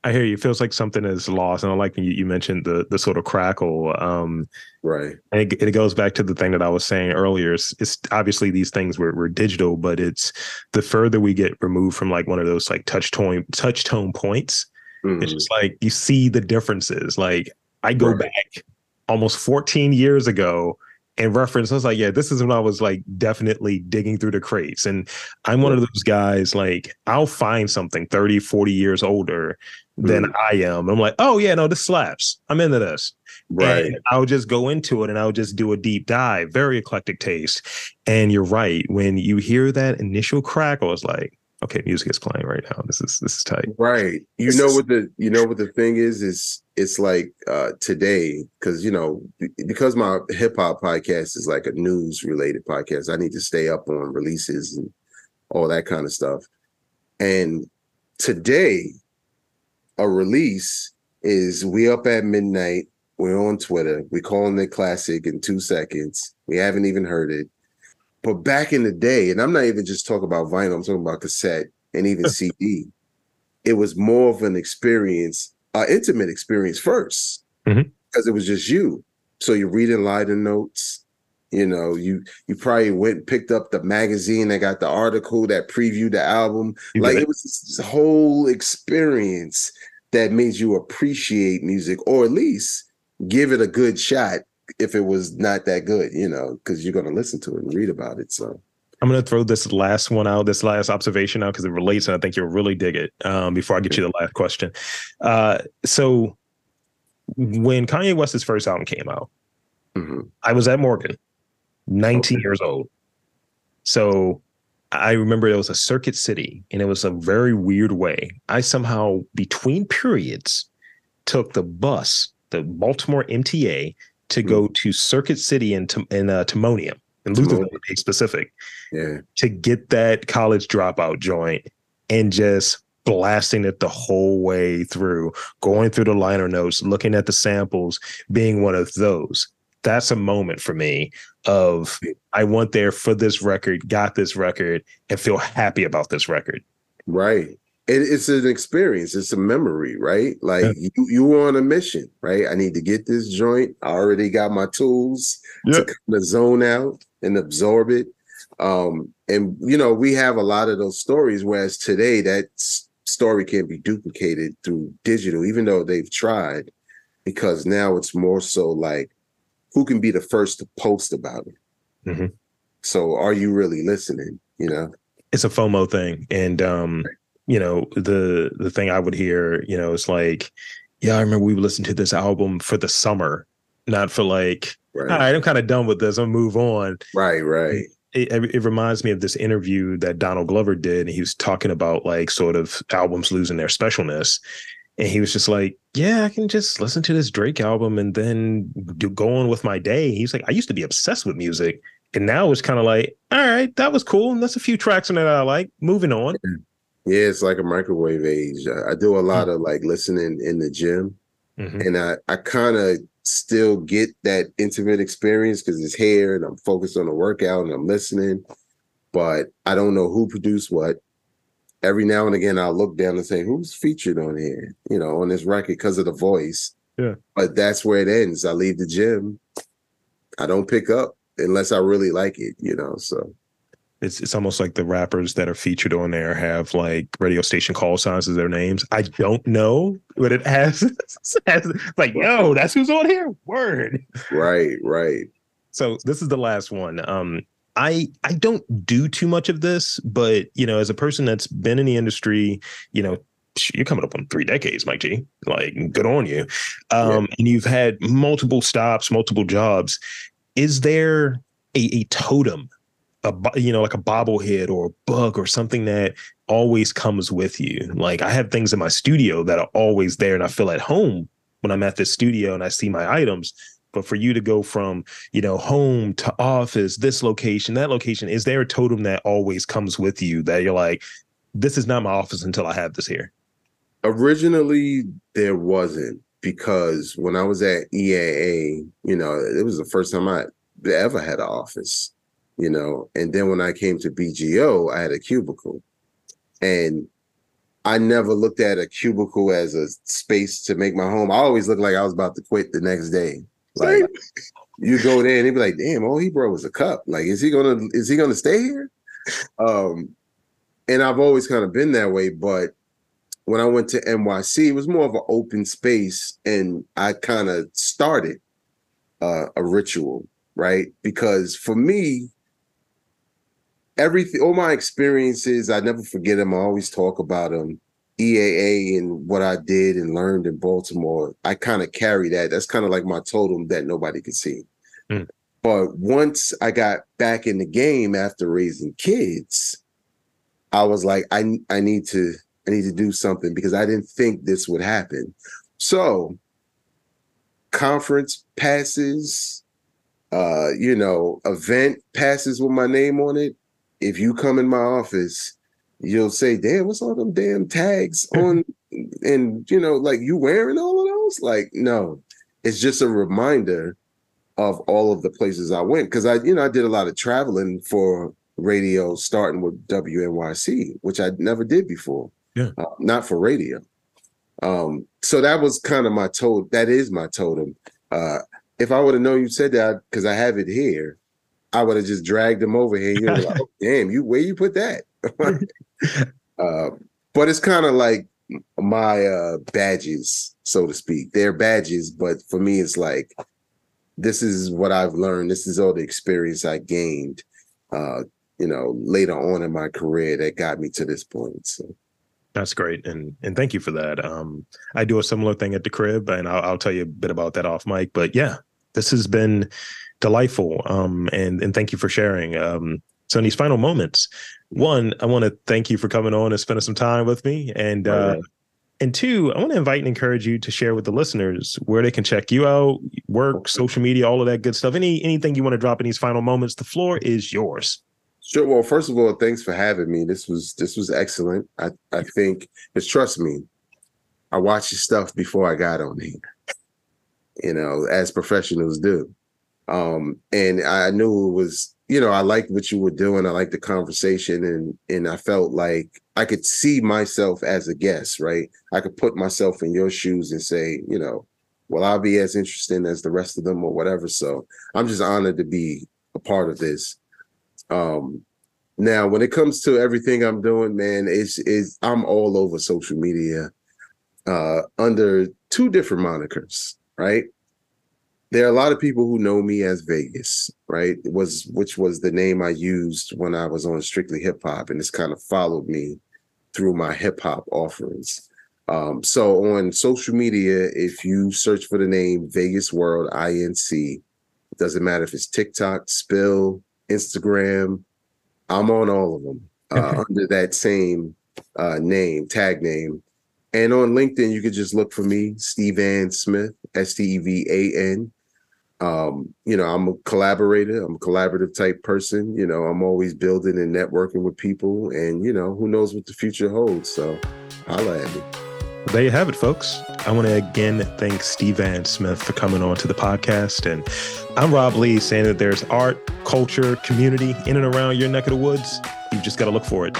I hear you. It feels like something is lost, and I like you, you mentioned the the sort of crackle. Um, right. And it, it, goes back to the thing that I was saying earlier. It's, it's obviously these things were, were digital, but it's the further we get removed from like one of those like touch tone touch tone points, mm-hmm. it's just like you see the differences. Like I go right. back almost 14 years ago and reference, I was like, yeah, this is when I was like definitely digging through the crates. And I'm one of those guys, like, I'll find something 30, 40 years older than mm. I am. I'm like, oh yeah, no, this slaps. I'm into this. Right. And I'll just go into it and I'll just do a deep dive, very eclectic taste. And you're right. When you hear that initial crackle, it's like, okay, music is playing right now. This is this is tight. Right. You This know is- what the you know what the thing is is it's like uh today because you know because my hip hop podcast is like a news related podcast. I need to stay up on releases and all that kind of stuff. And today, a release is we up at midnight. We're on Twitter. We calling it classic in two seconds. We haven't even heard it. But back in the day, and I'm not even just talking about vinyl, I'm talking about cassette and even CD. It was more of an experience, an intimate experience 1st Mhm. because it was just you. So you're reading liner notes. You know, you you probably went and picked up the magazine that got the article that previewed the album. You like it was this whole experience that made you appreciate music, or at least give it a good shot if it was not that good, you know, because you're gonna listen to it and read about it. So I'm gonna throw this last one out, this last observation out because it relates, and I think you'll really dig it. Um, before I get you the last question, uh, so when Kanye West's first album came out, mhm. I was at Morgan, 19 Okay. years old. So I remember it was a Circuit City, and it was a very weird way. I somehow, between periods, took the bus, the Baltimore MTA, to go to Circuit City in, in uh, Timonium, in Lutherville to be specific, yeah, to get that college dropout joint and just blasting it the whole way through, going through the liner notes, looking at the samples, being one of those. That's a moment for me of I went there for this record, got this record, and feel happy about this record. right. It, it's an experience. It's a memory, right? Like Yeah. you, you were on a mission, right? I need to get this joint. I already got my tools to kind of zone out and absorb it. Um, and you know, we have a lot of those stories, whereas today that story can't be duplicated through digital, even though they've tried, because now it's more so like who can be the first to post about it. Mhm. So are you really listening? You know? It's a FOMO thing. And um, you know, the the thing I would hear, you know, it's like, yeah, I remember we would listen to this album for the summer, not for like, Right. all right, I'm kind of done with this. I'll move on. Right, right. it, it reminds me of this interview that Donald Glover did. And he was talking about like sort of albums losing their specialness. And he was just like, yeah, I can just listen to this Drake album and then do, go on with my day. He's like, I used to be obsessed with music. And now it's kind of like, all right, that was cool. And that's a few tracks in it I like. Moving on. Yeah, it's like a microwave age. I, I do a lot of like listening in the gym. Mhm. and I I kind of still get that intimate experience because it's here and I'm focused on the workout and I'm listening, but I don't know who produced what. Every now and again, I'll look down and say, "Who's featured on here?" You know, on this record because of the voice. Yeah. But that's where it ends. I leave the gym. I don't pick up unless I really like it. You know, so It's it's almost like the rappers that are featured on there have like radio station call signs as their names. I don't know what it has. has like, yo, that's who's on here. Word. right, right. So this is the last one. Um, I I don't do too much of this, but you know, as a person that's been in the industry, you know, you're coming up on three decades, Mike G. Like, good on you. Um, and you've had multiple stops, multiple jobs. Is there a, a totem, a you know, like a bobblehead or a bug or something that always comes with you? Like, I have things in my studio that are always there, and I feel at home when I'm at this studio and I see my items. But for you to go from, you know, home to office, this location, that location, is there a totem that always comes with you that you're like, this is not my office until I have this here? Originally, there wasn't because when I was at EAA, you know, it was the first time I ever had an office, you know. And then when I came to BGO, I had a cubicle. And I never looked at a cubicle as a space to make my home. I always looked like I was about to quit the next day. Like you go there and they be like, damn, all he brought was a cup. Like, is he gonna is he gonna stay here? Um, and I've always kind of been that way, but when I went to NYC, it was more of an open space, and I kind of started uh, a ritual, right? Because for me, everything, all my experiences, I never forget them. I always talk about them. EAA and what I did and learned in Baltimore, I kind of carry that. That's kind of like my totem that nobody could see. Mm. But once I got back in the game after raising kids, I was like, I I need to I need to do something because I didn't think this would happen. So conference passes, uh, you know, event passes with my name on it. If you come in my office, you'll say, damn, what's all them damn tags on? and you know, like you wearing all of those? Like, no, it's just a reminder of all of the places I went. Cause I, you know, I did a lot of traveling for radio, starting with WNYC, which I never did before. Yeah. Uh, not for radio. Um, so that was kind of my totem. That is my totem. Uh, if I would have known you said that, because I have it here, I would have just dragged them over here. Like, oh, damn, you where you put that? uh, but it's kind of like my uh, badges, so to speak. They're badges, but for me, it's like this is what I've learned. This is all the experience I gained. Uh, you know, later on in my career that got me to this point. So. That's great, and and thank you for that. Um, I do a similar thing at the crib, and I'll, I'll tell you a bit about that off mic. But yeah, this has been delightful, um, and and thank you for sharing. Um, so in these final moments, one, I want to thank you for coming on and spending some time with me, and uh, and two, I want to invite and encourage you to share with the listeners where they can check you out, work, social media, all of that good stuff. Any anything you want to drop in these final moments, the floor is yours. Sure. Well, first of all, thanks for having me. This was this was excellent. I I think because trust me, I watched your stuff before I got on here. You know, as professionals do. Um, and I knew it was, you know, I liked what you were doing. I liked the conversation and and I felt like I could see myself as a guest, right? I could put myself in your shoes and say, you know, well, I'll be as interesting as the rest of them or whatever. So I'm just honored to be a part of this. Um, now, when it comes to everything I'm doing, man, it's is I'm all over social media uh, under two different monikers, right? There are a lot of people who know me as Vegas, right? It was which was the name I used when I was on Strictly Hip Hop, and it's kind of followed me through my hip hop offerings. Um, so on social media, if you search for the name Vegas World INC, it doesn't matter if it's TikTok, Spill, Instagram, I'm on all of them uh, under that same uh, name, tag name. And on LinkedIn, you could just look for me, Stevan Smith, S T E V A N. Um, you know, I'm a collaborator, I'm a collaborative type person. You know, I'm always building and networking with people, and you know, who knows what the future holds. So holla at me. There you have it, folks. I want to again thank Stevan Smith for coming on to the podcast. And I'm Rob Lee saying that there's art, culture, community in and around your neck of the woods. You've just got to look for it.